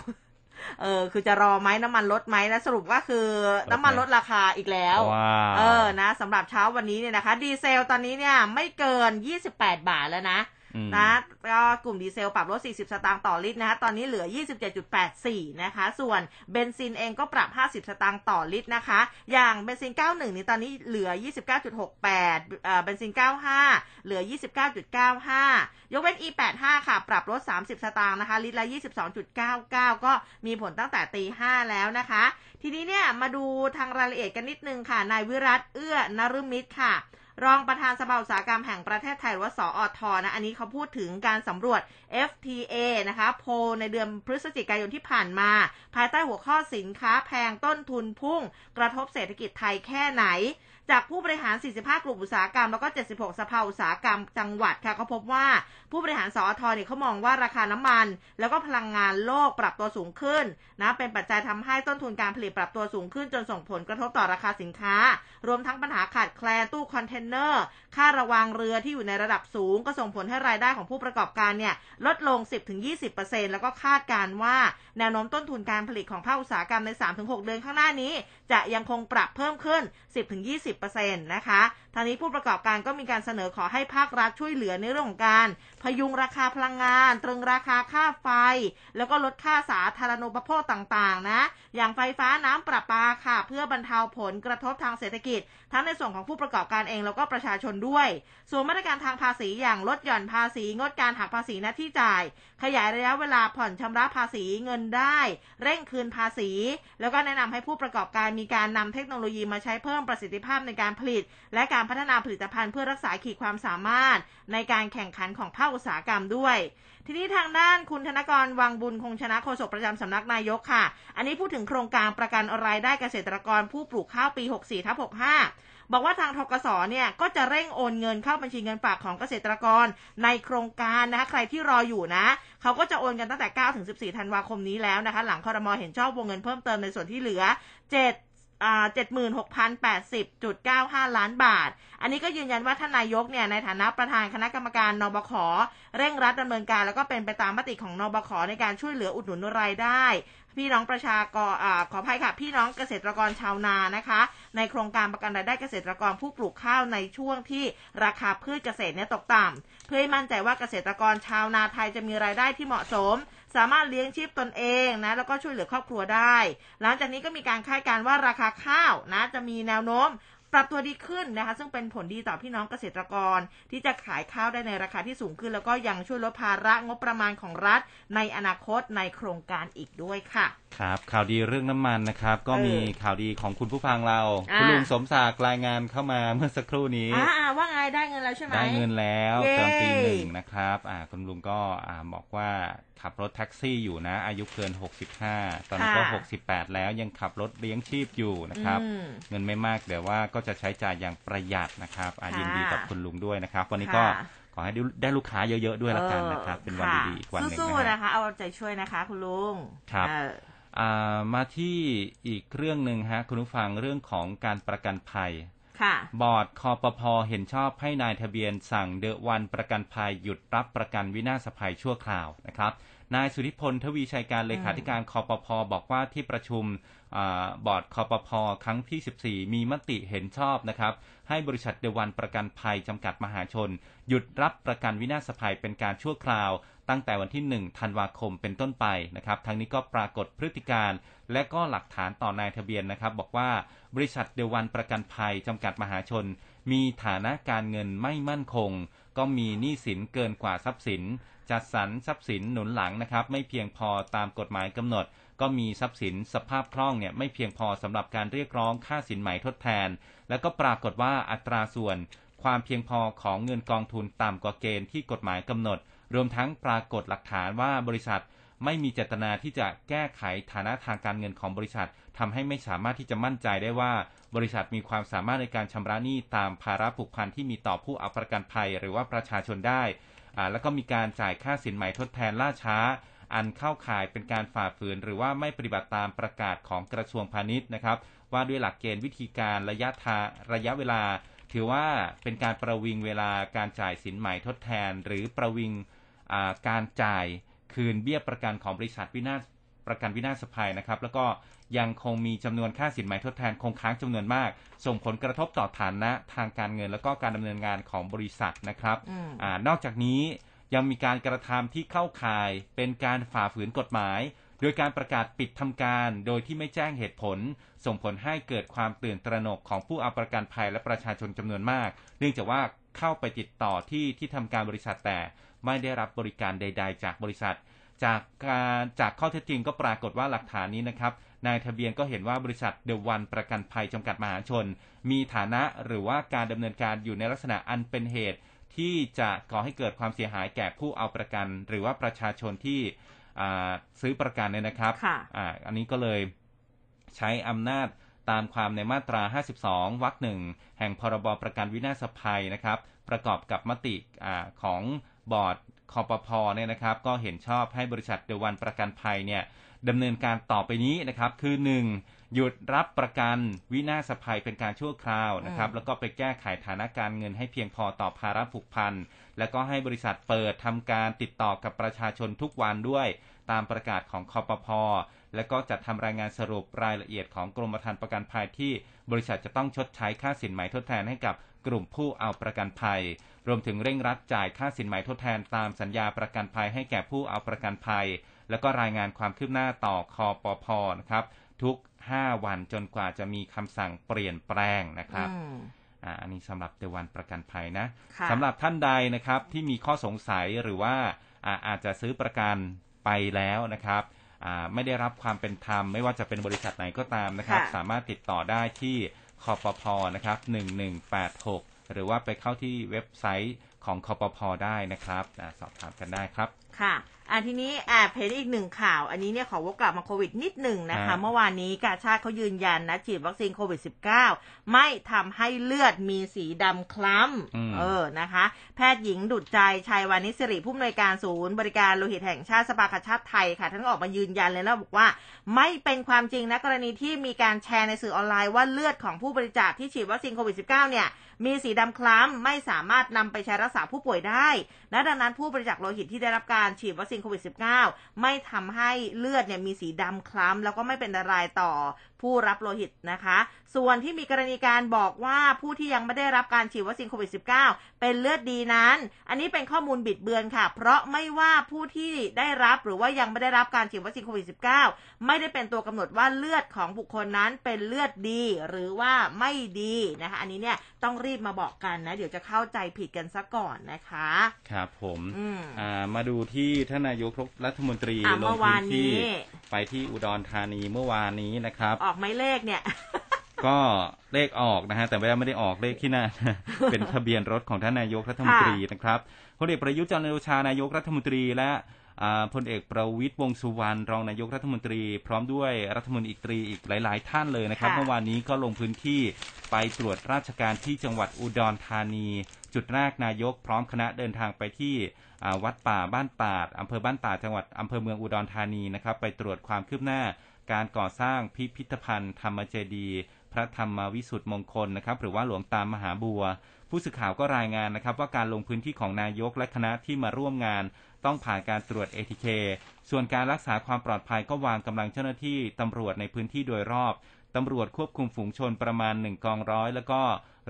เออคือจะรอไหมน้ำมันลดไหมนะสรุปว่าคือน้ำมันลดราคาอีกแล้วว้าวเออนะสำหรับเช้าวันนี้เนี่ยนะคะ ดีเซลตอนนี้เนี่ยไม่เกิน 28 บาทแล้วนะอืม นะก็กลุ่มดีเซลปรับลด 40 สตางค์ต่อลิตรนะคะตอนนี้เหลือ 27.84 นะคะ ส่วนเบนซินเองก็ปรับ 50 สตางค์ต่อลิตรนะคะ อย่างเบนซิน 91 นี่ตอนนี้เหลือ 29.68เอ่อเบนซิน 95 เหลือ 29.95 ยกเว้น E85 ค่ะ ปรับลด 30 สตางค์นะคะ ลิตรละ 22.99 ก็มีผลตั้งแต่ตี 5 แล้วนะคะ ทีนี้เนี่ยมาดูทางรายละเอียดกันนิดนึงค่ะ นายวิรัตเอื้อนฤมิตรค่ะ รองประธานสภาอุตสาหกรรมแห่งประเทศไทยหรือว่าสออทนะอันนี้เขาพูดถึงการสำรวจ FTA นะคะโพในเดือนพฤศจิกายนที่ผ่านมา ภายใต้หัวข้อสินค้าแพงต้นทุนพุ่ง กระทบเศรษฐกิจไทยแค่ไหน จากผู้บริหาร 45 กลุ่มอุตสาหกรรม แล้วก็ 76 สภาอุตสาหกรรมจังหวัดค่ะก็พบว่าผู้บริหารสอทเนี่ยเขามองว่าราคาน้ำมัน แล้วก็พลังงานโลกปรับตัวสูงขึ้นนะเป็นปัจจัยทำให้ต้นทุนการผลิตปรับตัวสูงขึ้นจนส่งผลกระทบต่อราคาสินค้า รวมทั้งปัญหาขาดแคลนตู้คอนเทนเนอร์ ค่าระวางเรือที่อยู่ในระดับสูง ก็ส่งผลให้รายได้ของผู้ประกอบการเนี่ยลดลง 10-20%แล้วก็คาดการณ์ว่าแนวโน้มต้นทุนการผลิตของภาคอุตสาหกรรมใน 3-6 เดือนข้างหน้านี้ จะยังคงปรับเพิ่มขึ้น 10-20%นะคะทางนี้ผู้ประกอบการก็มีการเสนอขอให้ภาครัฐช่วยเหลือในเรื่องของการ พยุงราคาพลังงาน ตรึงราคาค่าไฟ แล้วก็ลดค่าสาธารณูปโภคต่างๆนะ อย่างไฟฟ้าน้ำประปาค่ะ เพื่อบรรเทาผลกระทบทางเศรษฐกิจ ทั้งในส่วนของผู้ประกอบการเองแล้วก็ประชาชนด้วย ส่วนมาตรการทางภาษีอย่างลดหย่อนภาษี งดการหักภาษีหน้าที่จ่าย ขยายระยะเวลาผ่อนชำระภาษีเงินได้ เร่งคืนภาษี แล้วก็แนะนำให้ผู้ประกอบการมีการนำเทคโนโลยีมาใช้เพิ่มประสิทธิภาพในการผลิต และการพัฒนาผลิตภัณฑ์เพื่อรักษาขีดความสามารถ ในการแข่งขันของภาคอุตสาหกรรมด้วย ทีนี้ทางด้านคุณธนกรวังบุญคงชนะโฆษกประจำสำนักนายกค่ะ อันนี้พูดถึงโครงการประกันรายได้เกษตรกรผู้ปลูกข้าวปี 64ทับ65บอกว่าทางทกสเนี่ยก็จะเร่งโอนเงินเข้าบัญชีเงินฝากของเกษตรกรในโครงการนะคะใครที่รออยู่นะเขาก็จะโอนกันตั้งแต่ 9 ถึง 14 ธันวาคมนี้แล้วนะคะ หลังคอรมอเห็นชอบวงเงินเพิ่มเติมในส่วนที่เหลือ 7 76,080.95 ล้านบาท อันนี้ก็ยืนยันว่าท่านนายกเนี่ยในฐานะประธานคณะกรรมการนบข เร่งรัดดำเนินการแล้วก็เป็นไปตามมติของนบข ในการช่วยเหลืออุดหนุนรายได้ พี่น้องประชากรอขออภัยค่ะ พี่น้องเกษตรกรชาวนานะคะ ในโครงการประกันรายได้เกษตรกรผู้ปลูกข้าวในช่วงที่ราคาพืชเกษตรเนี่ยตกต่ำเพื่อให้มั่นใจว่าเกษตรกรชาวนาไทยจะมีรายได้ที่เหมาะสม สามารถเลี้ยงชีพตนเองนะแล้วก็ช่วยเหลือครอบครัวได้ หลังจากนี้ก็มีการคาดการณ์ว่าราคาข้าวนะจะมีแนวโน้ม ปรับตัวดีขึ้นนะคะ ซึ่งเป็นผลดีต่อพี่น้องเกษตรกร ที่จะขายข้าวได้ในราคาที่สูงขึ้น แล้วก็ยังช่วยลดภาระงบประมาณของรัฐ ในอนาคตในโครงการอีกด้วยค่ะ ครับ ข่าวดีเรื่องน้ำมันนะครับ ก็เออมีข่าวดีของคุณผู้ฟังเรา อ่า คุณลุงสมศักดิ์รายงานเข้ามาเมื่อสักครู่นี้ อ่าอ่าว่าไงได้เงินแล้วใช่ไหม ได้เงินแล้วเย้ ตอนปีหนึ่งนะครับ อ่าคุณลุงก็อ่าบอกว่าขับรถแท็กซี่อยู่นะ อายุเกิน 65 ตอนนี้ก็ 68 แล้วยังขับรถเลี้ยงชีพอยู่นะครับ อืม เงินไม่มากแต่ว่าก็จะใช้จ่ายอย่างประหยัดนะครับอ่าค่ะยินดีกับคุณลุงด้วยนะครับ วันนี้ก็ค่ะ ขอให้ได้ลูกค้าเยอะๆด้วยละกันนะครับ เป็นวันค่ะดีๆอีกวันหนึ่งสู้นะๆฮะ นะคะ เอาใจช่วยนะคะ คุณลุงครับ เอออ่า มาที่อีกเรื่องหนึ่งฮะคุณผู้ฟังเรื่องของการประกันภัยค่ะบอร์ดคปภ.เห็นชอบให้นายทะเบียนสั่งเดอะวันประกันภัยหยุดรับประกันวินาศภัยชั่วคราวนะครับนายสุทธิพลทวีชัยการเลขาธิการคปภ.บอกว่าที่ประชุมอาบอร์ดคปภ.ครั้งที่ 14 มีมติเห็นชอบนะครับ ให้บริษัทเดอะวันประกันภัยจำกัดมหาชน หยุดรับประกันวินาศภัยเป็นการชั่วคราว ตั้งแต่วันที่ 1 ธันวาคมเป็นต้นไปนะครับทั้งนี้ก็ปรากฏพฤติการ และก็หลักฐานต่อนายทะเบียนนะครับ บอกว่าบริษัทเดวันประกันภัยจำกัดมหาชน มีฐานะการเงินไม่มั่นคง ก็มีหนี้สินเกินกว่าทรัพย์สิน จัดสรรทรัพย์สินหนุนหลังนะครับ ไม่เพียงพอตามกฎหมายกำหนด ก็มีทรัพย์สินสภาพคล่องเนี่ยไม่เพียงพอสำหรับการเรียกร้องค่าสินไหมทดแทน แล้วก็ปรากฏว่าอัตราส่วนความเพียงพอของเงินกองทุนต่ำกว่าเกณฑ์ที่กฎหมายกำหนด รวมทั้งปรากฏหลักฐานว่าบริษัทไม่มีเจตนาที่จะแก้ไขฐานะทางการเงินของบริษัททำให้ไม่สามารถที่จะมั่นใจได้ว่า บริษัทมีความสามารถในการชำระหนี้ตามภาระผูกพันที่มีต่อผู้เอาประกันภัย หรือว่าประชาชนได้แล้วก็มีการจ่ายค่าสินไหมทดแทนล่าช้า อันเข้าข่ายเป็นการฝ่าฝืน หรือว่าไม่ปฏิบัติตามประกาศของกระทรวงพาณิชย์นะครับ ว่าด้วยหลักเกณฑ์วิธีการระยะทาระยะเวลา ถือว่าเป็นการประวิงเวลาการจ่ายสินไหมทดแทน หรือประวิง การจ่ายคืนเบี้ยประกันของบริษัทวินาศประกันวินาศภัยนะครับ แล้วก็ยังคงมีจำนวนค่าสินไหมทดแทนคงค้างจำนวนมาก ส่งผลกระทบต่อฐานะทางการเงิน แล้วก็การดำเนินงานของบริษัทนะครับอืมอ่านอกจากนี้ยังมีการกระทำที่เข้าข่ายเป็นการฝ่าฝืนกฎหมาย โดยการประกาศปิดทำการ โดยที่ไม่แจ้งเหตุผล ส่งผลให้เกิดความตื่นตระหนกของผู้เอาประกันภัยและประชาชนจำนวนมาก เนื่องจากว่าเข้าไปติดต่อที่ที่ทำการบริษัทแต่ ไม่ได้รับบริการใด ๆ จากบริษัท จากการจากข้อเท็จจริงก็ปรากฏว่าหลักฐานนี้นะครับนายทะเบียนก็เห็นว่าบริษัทเดวันประกันภัยจำกัดมหาชน มีฐานะหรือว่าการดำเนินการอยู่ในลักษณะอันเป็นเหตุ ที่จะก่อให้เกิดความเสียหายแก่ผู้เอาประกัน หรือว่าประชาชนที่อ่าซื้อประกันเนี่ยนะครับค่ะอ่าอันนี้ก็เลยใช้อำนาจตามความในมาตรา 52 วรรคหนึ่งแห่งพรบประกันวินาศภัยนะครับ ประกอบกับมติอาของ บอร์ดคปภเนี่ยนะครับก็เห็นชอบให้บริษัทเดอะวันประกันภัยเนี่ยดำเนินการต่อไปนี้นะครับคือ 1. หยุดรับประกันวินาศภัยเป็นการชั่วคราวนะครับอืมแล้วก็ไปแก้ไขฐานะการเงินให้เพียงพอต่อภาระผูกพัน แล้วก็ให้บริษัทเปิดทำการติดต่อกับประชาชนทุกวันด้วย ตามประกาศของคอปพและก็จัดทำรายงานสรุปรายละเอียดของกรมธรรม์ประกันภัยที่บริษัทจะต้องชดใช้ค่าสินไหมทดแทนให้กับ กลุ่มผู้เอาประกันภัย รวมถึงเร่งรัดจ่ายค่าสินไหมทดแทนตามสัญญาประกันภัยให้แก่ผู้เอาประกันภัย แล้วก็รายงานความคืบหน้าต่อคอปพนะครับ ทุก 5 วันจนกว่าจะมีคำสั่งเปลี่ยนแปลงนะครับอืมอ่าอันนี้สำหรับเดวันประกันภัยนะค่ะสำหรับท่านใดนะครับที่มีข้อสงสัยหรือว่าอ่าอาจจะซื้อประกันไปแล้วนะครับอ่าไม่ได้รับความเป็นธรรมไม่ว่าจะเป็นบริษัทไหนก็ตามนะครับค่ะสามารถติดต่อได้ที่ คอปพนะครับ1186 หรือว่าไปเข้าที่เว็บไซต์ของคอปพได้นะครับสอบถามกันได้ครับค่ะ อะทีนี้แอบเห็นอีกหนึ่งข่าว อันนี้เนี่ยขอวกกลับมาโควิดนิดหนึ่งนะคะฮะเมื่อวานนี้กาชาติเขายืนยันนะ ฉีดวัคซีนโควิด -19 ไม่ทำให้เลือดมีสีดำคล้ำ อืม เออนะคะ แพทย์หญิงดุจใจชัยวานิชสิริผู้อำนวยการศูนย์ บริการโลหิตแห่งชาติสภากาชาติไทยค่ะท่านก็ออกมายืนยันเลยนะบอกว่า ไม่เป็นความจริงนะกรณีที่มีการแชร์ในสื่อออนไลน์ว่าเลือดของผู้บริจาคที่ฉีดวัคซีนโควิด -19 เนี่ย มีสีดำคล้ำไม่สามารถนำไปใช้รักษาผู้ป่วยได้และดังนั้นผู้บริจาคโลหิตที่ได้รับการฉีดวัคซีนโควิด -19 ไม่ทำให้เลือดเนี่ยมีสีดำคล้ำแล้วก็ไม่เป็นอันตรายต่อผู้รับโลหิตนะคะ ส่วนที่มีกรณีการบอกว่าผู้ที่ยังไม่ได้รับการฉีดวัคซีนโควิด -19 เป็นเลือดดีนั้น อันนี้เป็นข้อมูลบิดเบือนค่ะ เพราะไม่ว่าผู้ที่ได้รับหรือว่ายังไม่ได้รับการฉีดวัคซีนโควิด -19 ไม่ได้เป็นตัวกำหนดว่าเลือดของบุคคลนั้นเป็นเลือดดีหรือว่าไม่ดีนะคะ อันนี้เนี่ยต้องรีบมาบอกกันนะ เดี๋ยวจะเข้าใจผิดกันซะก่อนนะคะ ครับผมอืมอ่ามาดูที่ท่านนายกรัฐมนตรีอะลเมื่งอพื้วานนนี้ที่ไปที่อุดรธานีเมื่อวานนี้นะครับ ออกไหมเลขเนี่ยก็เลขออกนะฮะแต่ว่าไม่ได้ออกเลขที่หน้าเป็นทะเบียนรถของท่านนายกรัฐมนตรีนะครับพลเอกประยุทธ์จันทร์โอชานายกรัฐมนตรีและอ่า พลเอกประวิตยวงษ์สุวรรณรองนายกรัฐมนตรี พร้อมด้วยรัฐมนตรีอีกหลาย ๆ ท่านเลยนะครับค่ะเมื่อวานนี้ก็ลงพื้นที่ไปตรวจราชการที่จังหวัดอุดรธานี จุดแรกนายกพร้อมคณะเดินทางไปที่อ่าวัดป่าบ้านตาดอำเภอบ้านตาดจังหวัดอำเภอเมืองอุดรธานีนะครับ ไปตรวจความคืบหน้าการก่อสร้างพิพิธภัณฑ์ธรรมเจดีย์พระธรรมวิสุทธิ์มงคลนะครับ หรือว่าหลวงตามมหาบัว ผู้สื่อข่าวก็รายงานนะครับ ว่าการลงพื้นที่ของนายกและคณะที่มาร่วมงาน ต้องผ่านการตรวจ ATK ส่วนการรักษาความปลอดภัยก็วางกำลังเจ้าหน้าที่ตำรวจในพื้นที่โดยรอบตำรวจควบคุมฝูงชนประมาณ1กองร้อย แล้วก็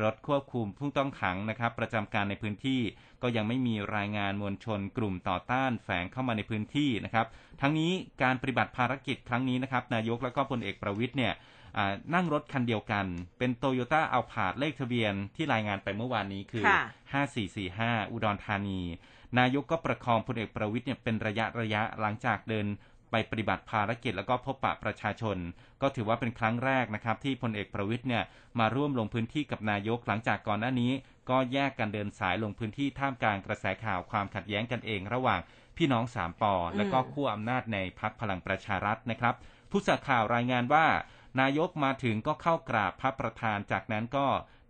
รถควบคุมผู้ต้องขังนะครับ ประจำการในพื้นที่ก็ยังไม่มีรายงานมวลชนกลุ่มต่อต้านแฝงเข้ามาในพื้นที่นะครับ ทั้งนี้การปฏิบัติภารกิจครั้งนี้นะครับ นายกและก็พลเอกประวิทย์เนี่ยอ่านั่งรถคันเดียวกัน เป็นโตโยต้าเอาผาดเลขทะเบียนที่รายงานไปเมื่อวานนี้คือค่ะ5445 อุดรธานี นายกก็ประคองพลเอกประวิทย์เนี่ยเป็นระยะระยะหลังจากเดินไปปฏิบัติภารกิจแล้วก็พบปะประชาชน ก็ถือว่าเป็นครั้งแรกนะครับ ที่พลเอกประวิทย์เนี่ยมาร่วมลงพื้นที่กับนายกหลังจากก่อนหน้านี้ ก็แยกกันเดินสายลงพื้นที่ท่ามกลางกระแสข่าวความขัดแย้งกันเอง ระหว่างพี่น้องสามปอและก็ขั้วอำนาจในพักพลังประชารัฐนะครับ ผู้สื่อข่าวรายงานว่า นายกมาถึงก็เข้ากราบพระประธานจากนั้นก็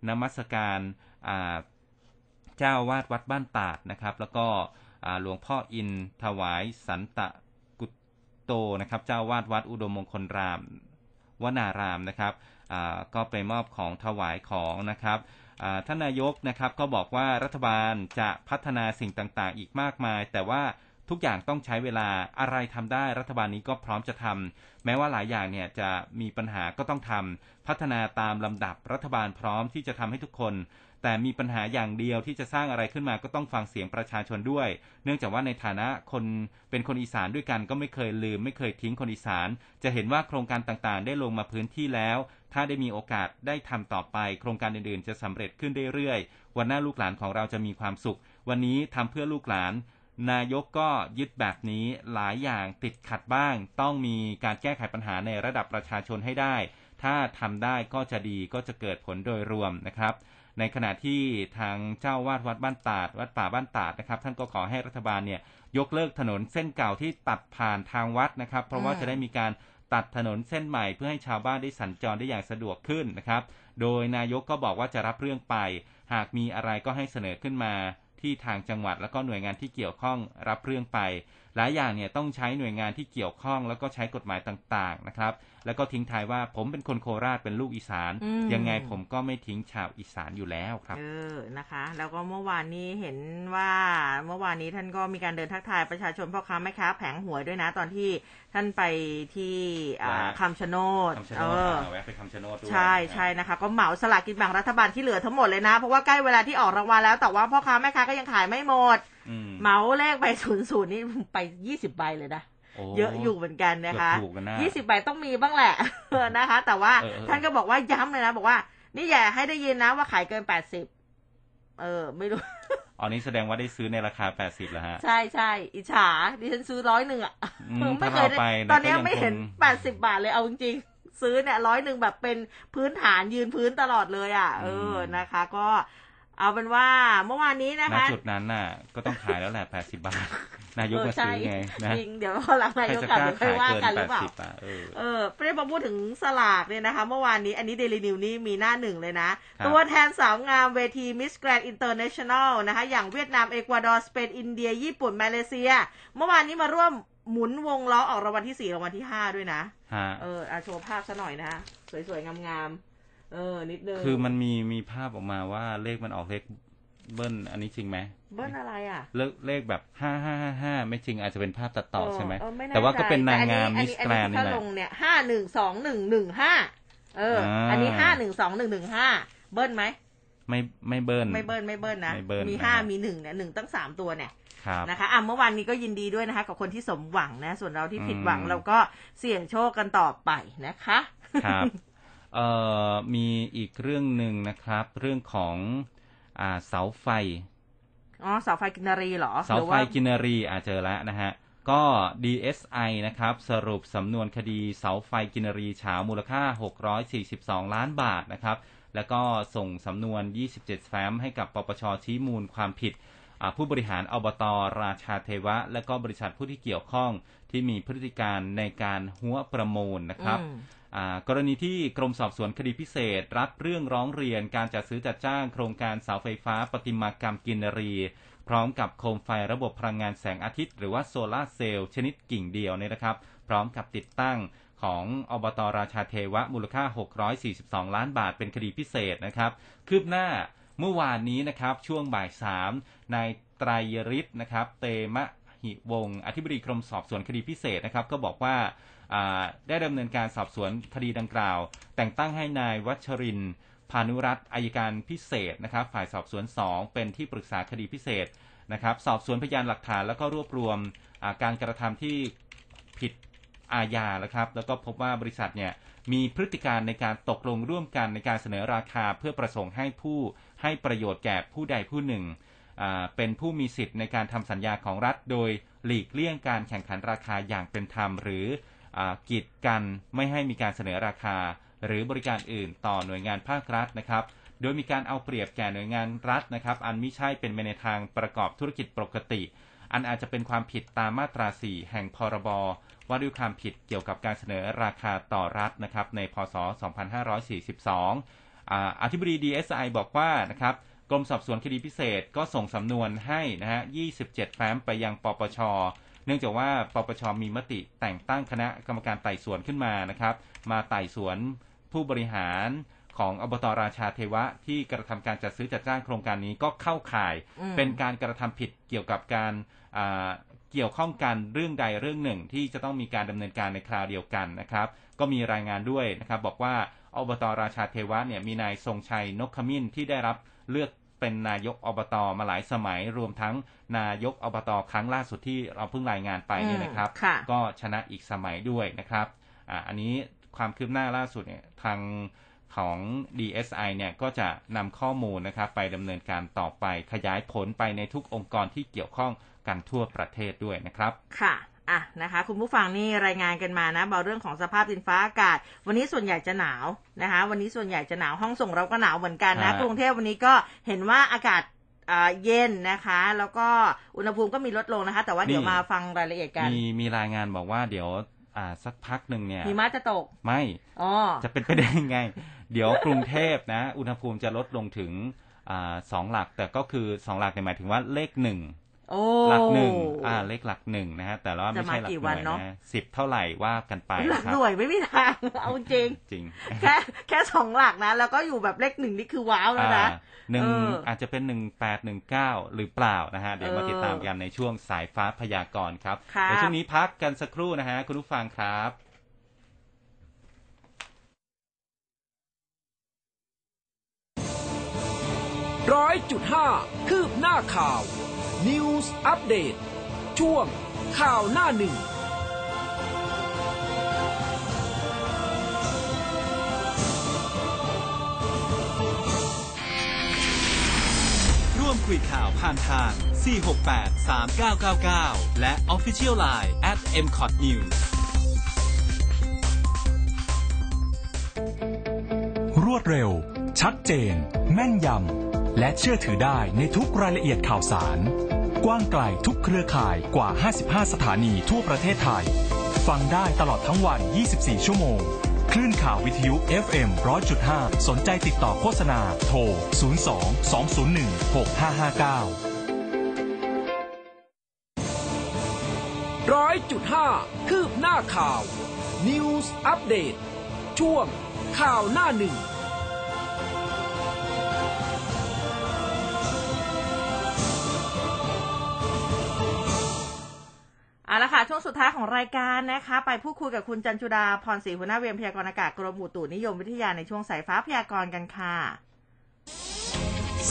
นมัสการ เจ้าวาดวัดบ้านตาดนะครับ แล้วก็หลวงพ่ออินถวายสันตะกุตโตนะครับเจ้าวาดวัดอุดมมงคลรามวนารามนะครับก็ไปมอบของถวายของนะครับท่านนายกนะครับก็บอกว่ารัฐบาลจะพัฒนาสิ่งต่างๆ อีกมากมาย แต่ว่าทุกอย่างต้องใช้เวลาอะไรทำได้รัฐบาลนี้ก็พร้อมจะทำแม้ว่าหลายอย่างเนี่ยจะมีปัญหาก็ต้องทำพัฒนาตามลำดับรัฐบาลพร้อมที่จะทำให้ทุกคน แต่มีปัญหาอย่างเดียวที่จะสร้างอะไรขึ้นมาก็ต้องฟังเสียงประชาชนด้วย เนื่องจากว่าในฐานะคนเป็นคนอีสานด้วยกันก็ไม่เคยลืม ไม่เคยทิ้งคนอีสาน จะเห็นว่าโครงการต่างๆ ได้ลงมาพื้นที่แล้ว ถ้าได้มีโอกาสได้ทำต่อไป โครงการอื่นๆ จะสำเร็จขึ้นเรื่อยๆ วันหน้าลูกหลานของเราจะมีความสุข วันนี้ทำเพื่อลูกหลาน นายกก็ยึดแบบนี้หลายอย่างติดขัดบ้าง ต้องมีการแก้ไขปัญหาในระดับประชาชนให้ได้ ถ้าทำได้ก็จะดีก็จะเกิดผลโดยรวมนะครับ ในขณะที่ทางเจ้าวาดวัดบ้านตาด วัดป่าบ้านตาดนะครับ ท่านก็ขอให้รัฐบาลเนี่ยยกเลิกถนนเส้นเก่าที่ตัดผ่านทางวัดนะครับ เพราะว่าจะได้มีการตัดถนนเส้นใหม่เพื่อให้ชาวบ้านได้สัญจรได้อย่างสะดวกขึ้นนะครับ โดยนายกก็บอกว่าจะรับเรื่องไป หากมีอะไรก็ให้เสนอขึ้นมาที่ทางจังหวัดแล้วก็หน่วยงานที่เกี่ยวข้องรับเรื่องไป หลายอย่างเนี่ยต้องใช้หน่วยงานที่เกี่ยวข้อง แล้วก็ใช้กฎหมายต่างๆนะครับ แล้วก็ทิ้งท้ายว่าผมเป็นคนโคราชเป็นลูกอีสาน ยังไงผมก็ไม่ทิ้งชาวอีสานอยู่แล้วครับ เออนะคะ แล้วก็เมื่อวานนี้เห็นว่าเมื่อวานนี้ท่านก็มีการเดินทักทายประชาชนพ่อค้าแม่ค้าแผงหวยด้วยนะตอนที่ท่านไปที่คำชะโนดเออแวะไปคำชะโนดด้วยใช่ใช่นะคะ ก็เหมาสลากกินแบ่งรัฐบาลที่เหลือทั้งหมดเลยนะ เพราะว่าใกล้เวลาที่ออกรางวัลแล้วแต่ว่าพ่อค้าแม่ค้าก็ยังขายไม่หมดเหมาเลขใบศูนย์ศูนย์นี่ไปยี่สิบใบเลยนะ เยอะอยู่เหมือนกันนะคะยี่สิบใบต้องมีบ้างแหละนะคะ แต่ว่าท่านก็บอกว่าย้ำเลยนะบอกว่า นี่อย่าให้ได้ยินนะว่าขายเกินแปดสิบเออ ไม่รู้อ๋อนี้แสดงว่าได้ซื้อในราคาแปดสิบแล้วฮะ ใช่ใช่อิจฉาดิฉันซื้อร้อยหนึ่งอะไม่เคยตอนนี้ไม่เห็นแปดสิบาทเลยเอาจริงๆซื้อเนี่ยร้อยหนึ่งแบบเป็นพื้นฐานยืนพื้นตลอดเลยอะ เออนะคะ ก็ เอาเป็นว่าเมื่อวานนี้นะคะณจุดนั้นน่ะ ก็ต้องขายแล้วแหละแปดสิบบาท นายกมาซื้อไงนะจริงเดี๋ยวพอหลังนายกกลับเดี๋ยวค่อยว่ากันหรือเปล่าเออเพื่อมาพูดถึงสลากเนี่ยนะคะ เมื่อวานนี้อันนี้เดลินิวส์นี่มีหน้าหนึ่งเลยนะ ตัวแทนสาวงามเวทีมิสแกรนด์อินเตอร์เนชั่นแนลนะคะ อย่างเวียดนาม เอกวาดอร์ สเปน อินเดีย ญี่ปุ่น มาเลเซีย เมื่อวานนี้มาร่วมหมุนวงล้อออกรางวัลที่สี่รางวัลที่ห้าด้วยนะเอออาโชว์ภาพซะหน่อยนะคะสวยๆงามๆ เออ นิดนึงคือมันมีมีภาพออกมาว่าเลขมันออกเลขเบิ้ลอันนี้จริงไหมเบิ้ลอะไรอะ เลขเลขแบบห้าห้าห้าห้าไม่จริงอาจจะเป็นภาพตัดต่อใช่ไหมแต่ว่าก็เป็นนางงามมิสแกรนนี่แหละเนี่ยห้าหนึ่งสองหนึ่งหนึ่งห้าเออ อันนี้ห้าหนึ่งสองหนึ่งหนึ่งห้าเบิ้ลไหมไม่ไม่เบิ้ลไม่เบิ้ลไม่เบิ้ลนะมีห้ามีหนึ่งเนี่ยหนึ่งตั้งสามตัวเนี่ยนะคะอะเมื่อวานนี้ก็ยินดีด้วยนะคะ กับคนที่สมหวังนะ ส่วนเราที่ผิดหวังเราก็เสี่ยงโชคกันต่อไปนะคะ ครับ เอ่อมีอีกเรื่องหนึ่งนะครับ เรื่องของอ่าเสาไฟอ๋อเสาไฟกินรีเหรอเสาไฟกินรีอาเจอแล้วนะฮะก็ DSI นะครับ สรุปสำนวนคดีเสาไฟกินรีเฉามูลค่า 642 ล้านบาทนะครับ แล้วก็ส่งสำนวน 27 แฟ้มให้กับปปชชี้มูลความผิด ผู้บริหารอบตราชาเทวะ และก็บริษัทผู้ที่เกี่ยวข้องที่มีพฤติการในการหัวประมูลนะครับ กรณีที่กรมสอบสวนคดีพิเศษ รับเรื่องร้องเรียนการจัดซื้อจัดจ้างโครงการเสาไฟฟ้าปฏิมากรรมกินรี พร้อมกับโคมไฟระบบพลังงานแสงอาทิตย์ หรือว่าโซลาเซลล์ชนิดกิ่งเดียวเนี่ยนะครับ พร้อมกับติดตั้งของอบตราชาเทวะมูลค่า 642 ล้านบาทเป็นคดีพิเศษนะครับ คืบหน้าเมื่อวานนี้นะครับช่วงบ่ายสามนายไตรยฤทธิ์นะครับ เตมะหิวงอธิบดีกรมสอบสวนคดีพิเศษนะครับ ก็บอกว่า ได้ดำเนินการสอบสวนคดีดังกล่าว แต่งตั้งให้นายวัชรินพานุรัตน์อายการพิเศษนะครับ ฝ่ายสอบสวน 2 เป็นที่ปรึกษาคดีพิเศษนะครับ สอบสวนพยานหลักฐานแล้วก็รวบรวมการกระทำที่ผิดอาญาแล้วครับ แล้วก็พบว่าบริษัทเนี่ยมีพฤติการในการตกลงร่วมกันในการเสนอราคาเพื่อประสงค์ให้ผู้ให้ประโยชน์แก่ผู้ใดผู้หนึ่ง เป็นผู้มีสิทธิ์ในการทำสัญญาของรัฐ โดยหลีกเลี่ยงการแข่งขันราคาอย่างเป็นธรรม หรือ กีดกันไม่ให้มีการเสนอราคา หรือบริการอื่นต่อหน่วยงานภาครัฐนะครับโดยมีการเอาเปรียบแก่หน่วยงานรัฐนะครับ อันไม่ใช่เป็นไปในทางประกอบธุรกิจปกติ อันอาจจะเป็นความผิดตามมาตรา 4 แห่งพรบ ว่าด้วยความผิดเกี่ยวกับการเสนอราคาต่อรัฐนะครับ ในพศ 2542อาอธิบดี DSI บอกว่านะครับกรมสอบสวนคดีพิเศษก็ส่งสำนวนให้นะฮะ 27 แฟ้มไปยังปปช เนื่องจากว่าปปชมีมติแต่งตั้งคณะกรรมการไต่สวนขึ้นมานะครับ มาไต่สวนผู้บริหารของอบตราชาเทวะที่กระทำการจัดซื้อจัดจ้างโครงการนี้ก็เข้าข่ายอืมเป็นการกระทำผิดเกี่ยวกับการอ่าเกี่ยวข้องกันเรื่องใดเรื่องหนึ่งที่จะต้องมีการดำเนินการในคราวเดียวกันนะครับ ก็มีรายงานด้วยนะครับ บอกว่าอบตราชาเทวะเนี่ยมีนายทรงชัยนกขมิ้นที่ได้รับเลือก เป็นนายกอบตมาหลายสมัย รวมทั้งนายกอบตครั้งล่าสุดที่เราเพิ่งรายงานไปเนี่ยนะครับอืมค่ะก็ชนะอีกสมัยด้วยนะครับอ่าอันนี้ความคืบหน้าล่าสุดเนี่ยทางของ DSI เนี่ยก็จะนำข้อมูลนะครับไปดำเนินการต่อไปขยายผลไปในทุกองค์กรที่เกี่ยวข้องกันทั่วประเทศด้วยนะครับ ค่ะ อะนะคะ คุณผู้ฟังนี่รายงานกันมานะบอกเรื่องของสภาพดินฟ้าอากาศ วันนี้ส่วนใหญ่จะหนาวนะคะ วันนี้ส่วนใหญ่จะหนาวห้องส่งเราก็หนาวเหมือนกันนะฮะกรุงเทพวันนี้ก็เห็นว่าอากาศอ่าเย็นนะคะ แล้วก็อุณหภูมิก็มีลดลงนะคะ แต่ว่าเดี๋ยวมาฟังรายละเอียดกัน มีมีรายงานบอกว่าเดี๋ยวอ่าสักพักหนึ่งเนี่ยหิมะจะตกไม่อ๋อจะเป็นไปได้ยังไง เดี๋ยวกรุงเทพนะ อุณหภูมิจะลดลงถึงอ่าสองหลักแต่ก็คือสองหลักเนี่ยหมายถึงว่าเลขหนึ่งโอ้ หลักหนึ่งอ่าเลขหลักหนึ่งนะฮะแต่ว่าไม่จะมาใช่หลักกี่หวัน่นวยเนอะนะสิบเท่าไหร่ว่ากันไปหลักครับหน่วยไม่มีทางเอาจริงจริง แค่แค่สองหลักนะ แล้วก็อยู่แบบเลขหนึ่งนี่คือว้าวแล้วนะอ่าหนึ่งเอออาจจะเป็นหนึ่งแปดหนึ่งเก้าหรือเปล่านะฮะเดี๋ยวมาเออติดตามกันในช่วงสายฟ้าพยากรณ์ครับครับเดี๋ยวช่วงนี้พักกันสักครู่นะฮะคุณผู้ฟังครับร้อยจุดห้าคืบหน้าข่าว News อัปเดตช่วงข่าวหน้าหนึ่ง ร่วมคุยข่าวผ่านทาง 468 3999 และ Official Line at mcot news รวดเร็ว ชัดเจน แม่นยำ และเชื่อถือได้ในทุกรายละเอียดข่าวสาร กว้างไกลทุกเครือข่ายกว่า 55 สถานีทั่วประเทศไทย ฟังได้ตลอดทั้งวัน 24 ชั่วโมง คลื่นข่าววิทยุ FM 100.5 สนใจติดต่อโฆษณา โทร 02 201 6559ร้อยจุดห้าคืบหน้าข่าว News อัปเดตช่วงข่าวหน้าหนึ่ง ท้ายของรายการนะคะ ไปพูดคุยกับคุณจันจุดาพรศรีหัวหน้าเวียนพยากรณ์อากาศกรมอุตุนิยมวิทยาในช่วงสายฟ้าพยากรณ์กันค่ะ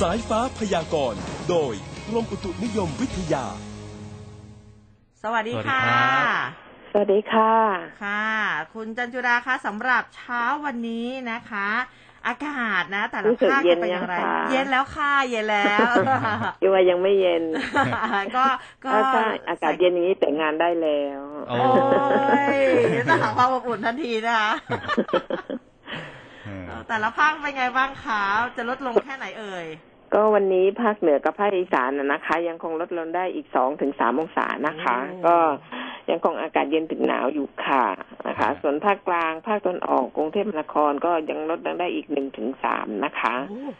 สายฟ้าพยากรณ์โดยกรมอุตุนิยมวิทยา สวัสดีค่ะ สวัสดีครับสวัสดีค่ะ ค่ะ คุณจันจุดาคะสำหรับเช้าวันนี้นะคะ อากาศนะแต่ละรู้สึกภาคเย็นเป็นอย่างไรยังคะเย็นแล้วค่ะเย็นแล้วยังว่ายังไม่เย็น ก็ก็ถ้าถ้าอากาศเย็นอย่างนี้แต่งงานได้แล้ว โอ้โอ้ยจะหาความอบอุ่นทันทีนะคะเออแต่ละภาคเป็นไงบ้างคะจะลดลงแค่ไหนเอ่ย ก็วันนี้ภาคเหนือกับภาคอีสานนะนะคะ ยังคงลดลงได้อีกสองถึงสามองศานะคะอืมก็ยังคงอากาศเย็นถึงหนาวอยู่ค่ะนะคะ ส่วนภาคกลางภาคตะวันออกกรุงเทพมหานครก็ยังลดลงได้อีกหนึ่งถึงสามนะคะโอ้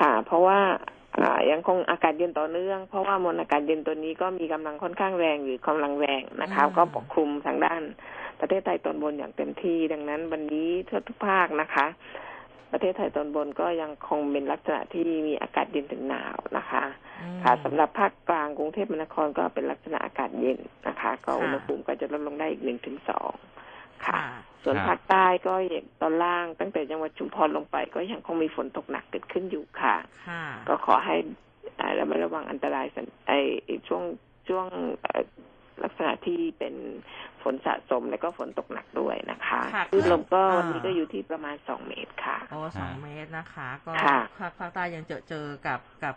ค่ะ เพราะว่าอ่ายังคงอากาศเย็นต่อเนื่อง เพราะว่ามวลอากาศเย็นตัวนี้ก็มีกำลังค่อนข้างแรงหรือกำลังแรงนะคะ ก็ปกคลุมทางด้านประเทศไทยตอนบนอย่างเต็มที่ดังนั้นวันนี้ทั่วทุกภาคนะคะ ประเทศไทยตอนบนก็ยังคงเป็นลักษณะที่มีอากาศเย็นถึงหนาวนะคะอืมค่ะสำหรับภาคกลางกรุงเทพมหานครก็เป็นลักษณะอากาศเย็นนะคะ ก็ค่ะอุณหภูมิก็จะลดลงได้อีกหนึ่งถึงสองค่ะค่ะส่วนครับภาคใต้ก็อย่างตอนล่างตั้งแต่จังหวัดชุมพรลงไป ก็ยังคงมีฝนตกหนักเกิดขึ้นอยู่ค่ะค่ะก็ขอให้อ่าระมัดระวังอันตรายสัญไอไอ้ช่วงช่วงเอ่อลัก ษณะที่เป็นฝนสะสมและก็ฝนตกหนักด้วยนะคะค่ะคลื่นลมก็อ่า วันนี้ก็อยู่ที่ประมาณสองเมตรค่ะ โอ้สองเมตรนะคะ ก็ค่ะ ภาคภาคใต้ยังเจอเจอกับกับ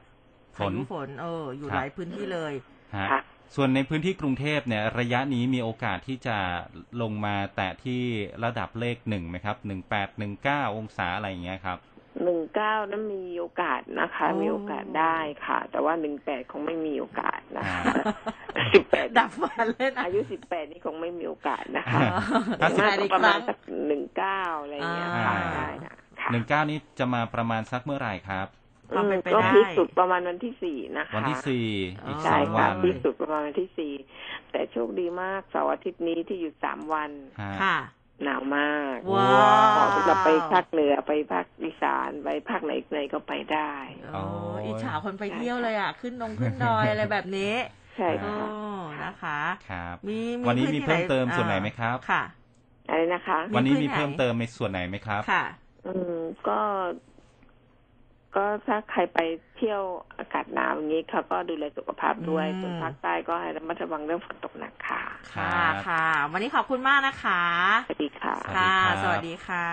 ฝพานยุฝนเออ อยู่ครับหลายพื้นที่เลย ฮะค่ะ ส่วนในพื้นที่กรุงเทพเนี่ยระยะนี้มีโอกาสที่จะลงมาแตะที่ระดับเลขหนึ่งไหมครับหนึ่งแปดหนึ่งเก้าองศาอะไรอย่างเงี้ยครับ หนึ่งเก้านั้นมีโอกาสนะคะโอ้มีโอกาสได้ค่ะ แต่ว่าหนึ่งแปดคงไม่มีโอกาสนะคะอ่าสิบแปดดับฟันเลยนะอายุสิบแปดนี่คงไม่มีโอกาสนะคะถ้าส่วนมากสิก็บปแปดระมาณอีกครั้งสักหนึ่งเก้าอะไรอย่างเงี้ยค่ะอ่าได้นะค่ะหนึ่งเก้านี้จะมาประมาณสักเมื่อไหร่ครับความเป็นไปก็ได้ที่สุดประมาณวันที่สี่นะคะวันที่สี่อีกสใช่องค่ะวันที่สุดประมาณวันที่สี่แต่โชคดีมากเสาร์อาทิตย์นี้ที่หยุดสามวันฮะค่ะ หนาวมากว้าขอวเราไปภาคเหนือไปภาคอีสานไปภาคไหนไหนก็ไปได้โอ้โอ้ยอิจฉาคนไปเที่ยวเลยอะ ขึ้นดงขึ้นดอยอะไรแบบนี้ ใช่โอ้ค่ะนะคะครับมีวันนี้มีพื้เพิ่มเติมที่ส่วนไหนไหมครับค่ะอะไรนะคะ วันนี้มีมีพื้นไหนเพิ่มเติมในส่วนไหนไหมครับ ค่ะ อืมก็ ก็ถ้าใครไป เที่ยวอากาศหนาวอย่างนี้เขาก็ดูแลสุขภาพด้วยอืมส่วนภาคใต้ก็ให้ระมัดระวังเรื่องฝนตกหนักค่ะครัค่ะบค่ะ วันนี้ขอบคุณมากนะคะสวัสดีค่ะสวัสดีค่ะครับสวัสดีค่ะ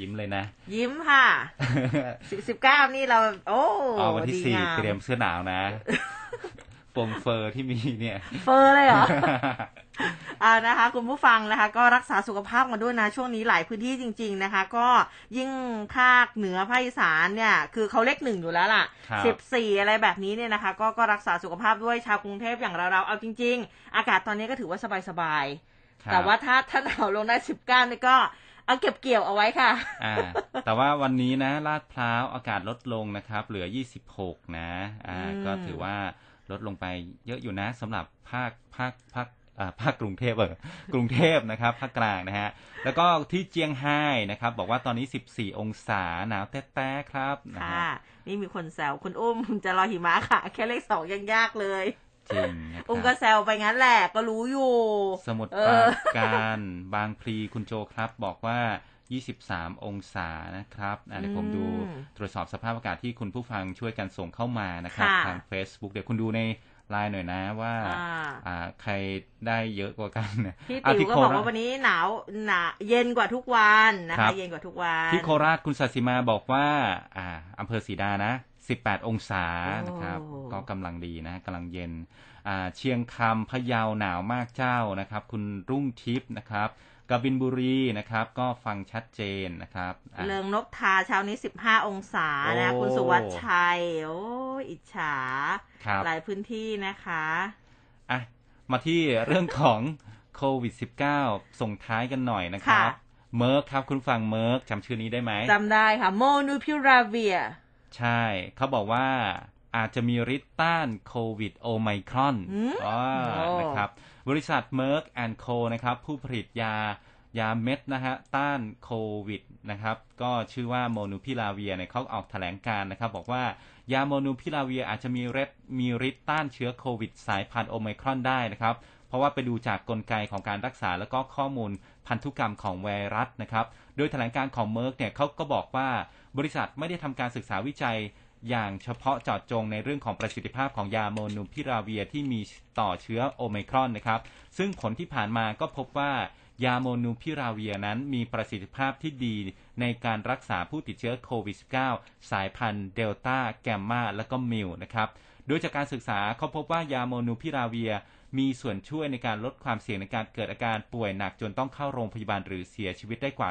ยิ้มเลยนะ ยิ้มค่ะสิบเก้านี่เรา โอ้เอาวันที่ดีสี่งามเตรียมเสื้อหนาวนะ ปงเฟอร์ที่มีเนี่ย เฟอร์เลยเหรออ่านะคะ คุณผู้ฟังนะคะ ก็รักษาสุขภาพกันด้วยนะช่วงนี้หลายพื้นที่จริง ๆนะคะ ก็ยิ่งภาคเหนือภาคอีสานเนี่ย คือเขาเลขหนึ่งอยู่แล้วล่ะครับสิบสี่อะไรแบบนี้เนี่ยนะคะ ก็ก็รักษาสุขภาพด้วยชาวกรุงเทพอย่างเราเราๆเอาจริง ๆ อากาศตอนนี้ก็ถือว่าสบายครัๆบแต่ว่าถ้าถ้าหนาวลงได้สิบเก้านี่ก็เอาเก็บเกี่ยวเอาไว้ค่ะ อ่า แต่ว่าวันนี้นะลาดพร้าวอากาศลดลงนะครับ เหลือ26นะ อ่าอืมก็ถือว่า ลดลงไปเยอะอยู่นะสำหรับภาคภาคภาคอ่าภาคกรุงเทพเออกรุงเทพนะครับภาคกลางนะฮะแล้วก็ที่เจียงไฮ้นะครับ บอกว่าตอนนี้ 14 องศาหนาวแต๊ะๆครับนะค่ะฮะนี่มีคนแซวคุณอุ้มจะรอหิมะค่ะ แค่เลขสองยังยากเลยจริงนะคอุ้มรัก็บแซวไปงั้นแหละก็รู้อยู่ สมุทรเอปราอการบางพลีคุณโจครับบอกว่า 23 องศานะครับอะเดี๋ยวผมดูอืมตรวจสอบสภาพอากาศที่คุณผู้ฟังช่วยกันส่งเข้ามานะครับค่ะทาง Facebook เดี๋ยวคุณดูในไลน์หน่อยนะว่าอ่าอ่าใครได้เยอะกว่ากันเนี่ยพี่อะติ๋วก็โคบอกรว่าวันนี้หนาวหนาเย็นกว่าทุกวันนะครัคะบเย็นกว่าทุกวันที่โคราชคุณสัสิมาบอกว่าอ่าอำเภอศรีดานะ 18 องศานะครับโอ้ก็กำลังดีนะกำลังเย็นอ่าเชียงคำพะเยาหนาวมากเจ้านะครับ คุณรุ่งทิพย์นะครับ กบินบุรีนะครับ ก็ฟังชัดเจนนะครับอะเริงนกทาเช้านี้สิบห้าองศานะโอ้คุณสุวัชชัย โอ้ยอิจฉาครับหลายพื้นที่นะคะอะมาที่เรื่องของโควิด -19 ส่งท้ายกันหน่อยนะครับค่ะเมิร์กครับคุณฟังเมิร์กจำชื่อนี้ได้ไหมจำได้ค่ะ โมนูพิราเวีย ใช่ เขาบอกว่าอาจจะมีฤทธิ์ต้านโควิดโอไมครอนอืมอ๋อโอ้นะครับ บริษัท Merck Co นะครับผู้ผลิตยายาเม็ดนะฮะต้านโควิดนะครับก็ชื่อว่าโมนูพิลาเวียเนี่ยเขาออกแถลงการนะครับบอกว่ายาโมนูพิลาเวียอาจจะมีเรมีฤทธิ์ต้านเชื้อโควิดสายพันธุ์โอไมครอนได้นะครับเพราะว่าไปดูจากกลไกของการรักษาแล้วก็ข้อมูลพันธุกรรมของไวรัสนะครับโดยแถลงการของเม r k เนี่ยเขาก็บอกว่าบริษัทไม่ได้ทำการศึกษาวิจัย อย่างเฉพาะเจาะจงในเรื่องของประสิทธิภาพของยาโมนูพิราเวียที่มีต่อเชื้อโอไมครอนนะครับ ซึ่งผลที่ผ่านมาก็พบว่ายาโมนูพิราเวียนั้นมีประสิทธิภาพที่ดีในการรักษาผู้ติดเชื้อโควิด -19 สายพันธุ์เดลต้าแกมมาและก็มิวนะครับ โดยจากการศึกษาเขาพบว่ายาโมนูพิราเวีย มีส่วนช่วยในการลดความเสี่ยงในการเกิดอาการป่วยหนักจนต้องเข้าโรงพยาบาลหรือเสียชีวิตได้กว่า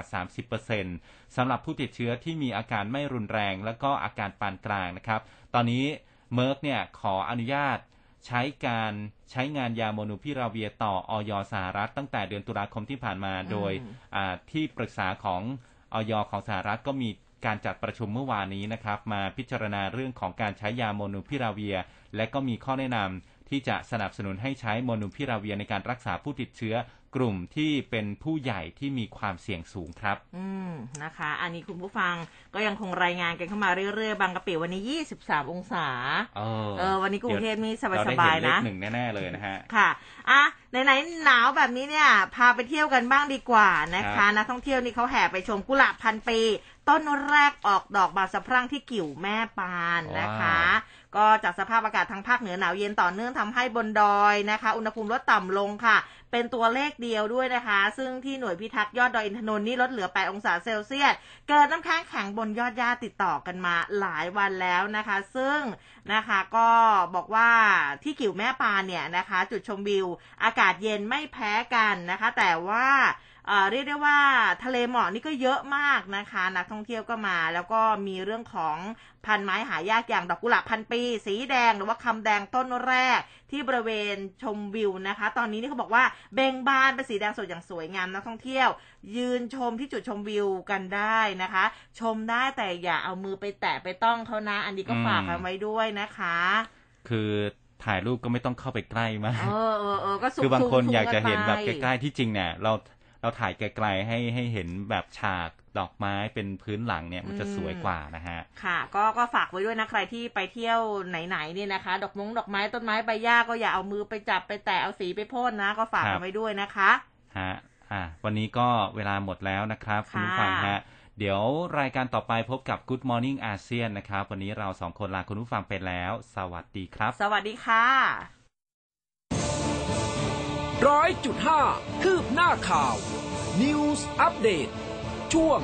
30%สำหรับผู้ติดเชื้อที่มีอาการไม่รุนแรง และก็อาการปานกลางนะครับ ตอนนี้เม r k เนี่ยขออนุญาตใช้การใช้งานยาโมนูพิราเวียต่อออยสหรัฐ ตั้งแต่เดือนตุลาคมที่ผ่านมาโดยอ่าที่ปรึกษาของออยของสหรัฐก็มีการจัดประชุมเมื่อวานนี้นะครับ มาพิจารณาเรื่องของการใช้ยาโมนูพิราเวีย และก็มีข้อแนะนำ ที่จะสนับสนุนให้ใช้โมนูพิราเวียในการรักษาผู้ติดเชื้อกลุ่มที่เป็นผู้ใหญ่ที่มีความเสี่ยงสูงครับ อืมนะคะ อันนี้คุณผู้ฟังก็ยังคงรายงานกันเข้ามาเรื่อยๆ บางกะปิวันนี้ 23 องศา เออเออวันนี้กรุงเทพนี่ดี๋วสบายๆเรได้เห็เลนะขหนึ่งแน่ๆเลยนะฮะ ค่ะ อะไหนๆหนาวแบบนี้เนี่ย พาไปเที่ยวกันบ้างดีกว่านะครัคะบนักท่องเที่ยวนี่เขาแห่ไปชมกุหลาบพันปี ต้นแรกออกดอกบานสะพรั่งที่กิ่วแม่ปานนะคะ ก็จากสภาพอากาศทางภาคเหนือหนาวเย็นต่อเนื่องทำให้บนดอยนะคะ อุณหภูมิลดต่ำลงค่ะ เป็นตัวเลขเดียวด้วยนะคะ ซึ่งที่หน่วยพิทักษ์ยอดดอยอินทนนท์นี่ลดเหลือ 8 องศาเซลเซียส เกิดน้ำค้างแข็งบนยอดหญ้าติดต่อกันมาหลายวันแล้วนะคะ ซึ่งนะคะก็บอกว่าที่กิ่วแม่ปานเนี่ยนะคะ จุดชมวิว อากาศเย็นไม่แพ้กันนะคะ แต่ว่าเอ่อเรียกได้ว่าทะเลหมอกนี่ก็เยอะมากนะคะ นักท่องเที่ยวก็มา แล้วก็มีเรื่องของพันไม้หายากอย่างดอกกุหลาบพันปีสีแดงหรือว่าคำแดงต้นแรกที่บริเวณชมวิวนะคะ ตอนนี้นี่เขาบอกว่าเบ่งบานเป็นสีแดงสดอย่างสวยงามนักท่องเที่ยว ยืนชมที่จุดชมวิวกันได้นะคะ ชมได้แต่อย่าเอามือไปแตะไปต้องเขานะ อันนี้ก็ฝากกันไว้ด้วยนะคะ คือถ่ายรูปก็ไม่ต้องเข้าไปใกล้มากเออเออเออก็ซูมคือบางคนซูมอยากจะเห็นแบบไปใกล้ๆที่จริงเนี่ยเรา เราถ่ายไกลๆให้ให้เห็นแบบฉากดอกไม้เป็นพื้นหลังเนี่ยมันจะสวยกว่านะฮะ ค่ะ ก็ก็ฝากไว้ด้วยนะใครที่ไปเที่ยวไหนๆเนี่ยนะคะ ดอกมงดอกไม้ต้นไม้ใบหญ้าก็อย่าเอามือไปจับไปแตะเอาสีไปพ่นนะ ก็ฝากครักันบไว้ด้วยนะคะฮะอะวันนี้ก็เวลาหมดแล้วนะครับคุณผู้ฟังค่ะฮะเดี๋ยวรายการต่อไปพบกับ Good Morning อาเซียนนะครับ วันนี้เราสองคนลาคุณผู้ฟังไปแล้ว สวัสดีครับ สวัสดีค่ะ ร้อยจุดห้าคืบหน้าข่าว News Update ช่วง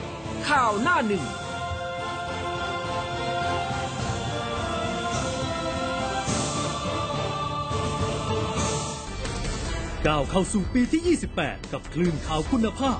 ข่าวหน้าหนึ่งก้าวเข้าสู่ปีที่ 28 กับคลื่นข่าวคุณภาพ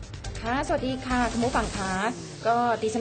ค่ะ สวัสดีค่ะคุณผู้ฟังคะก็ดิฉัน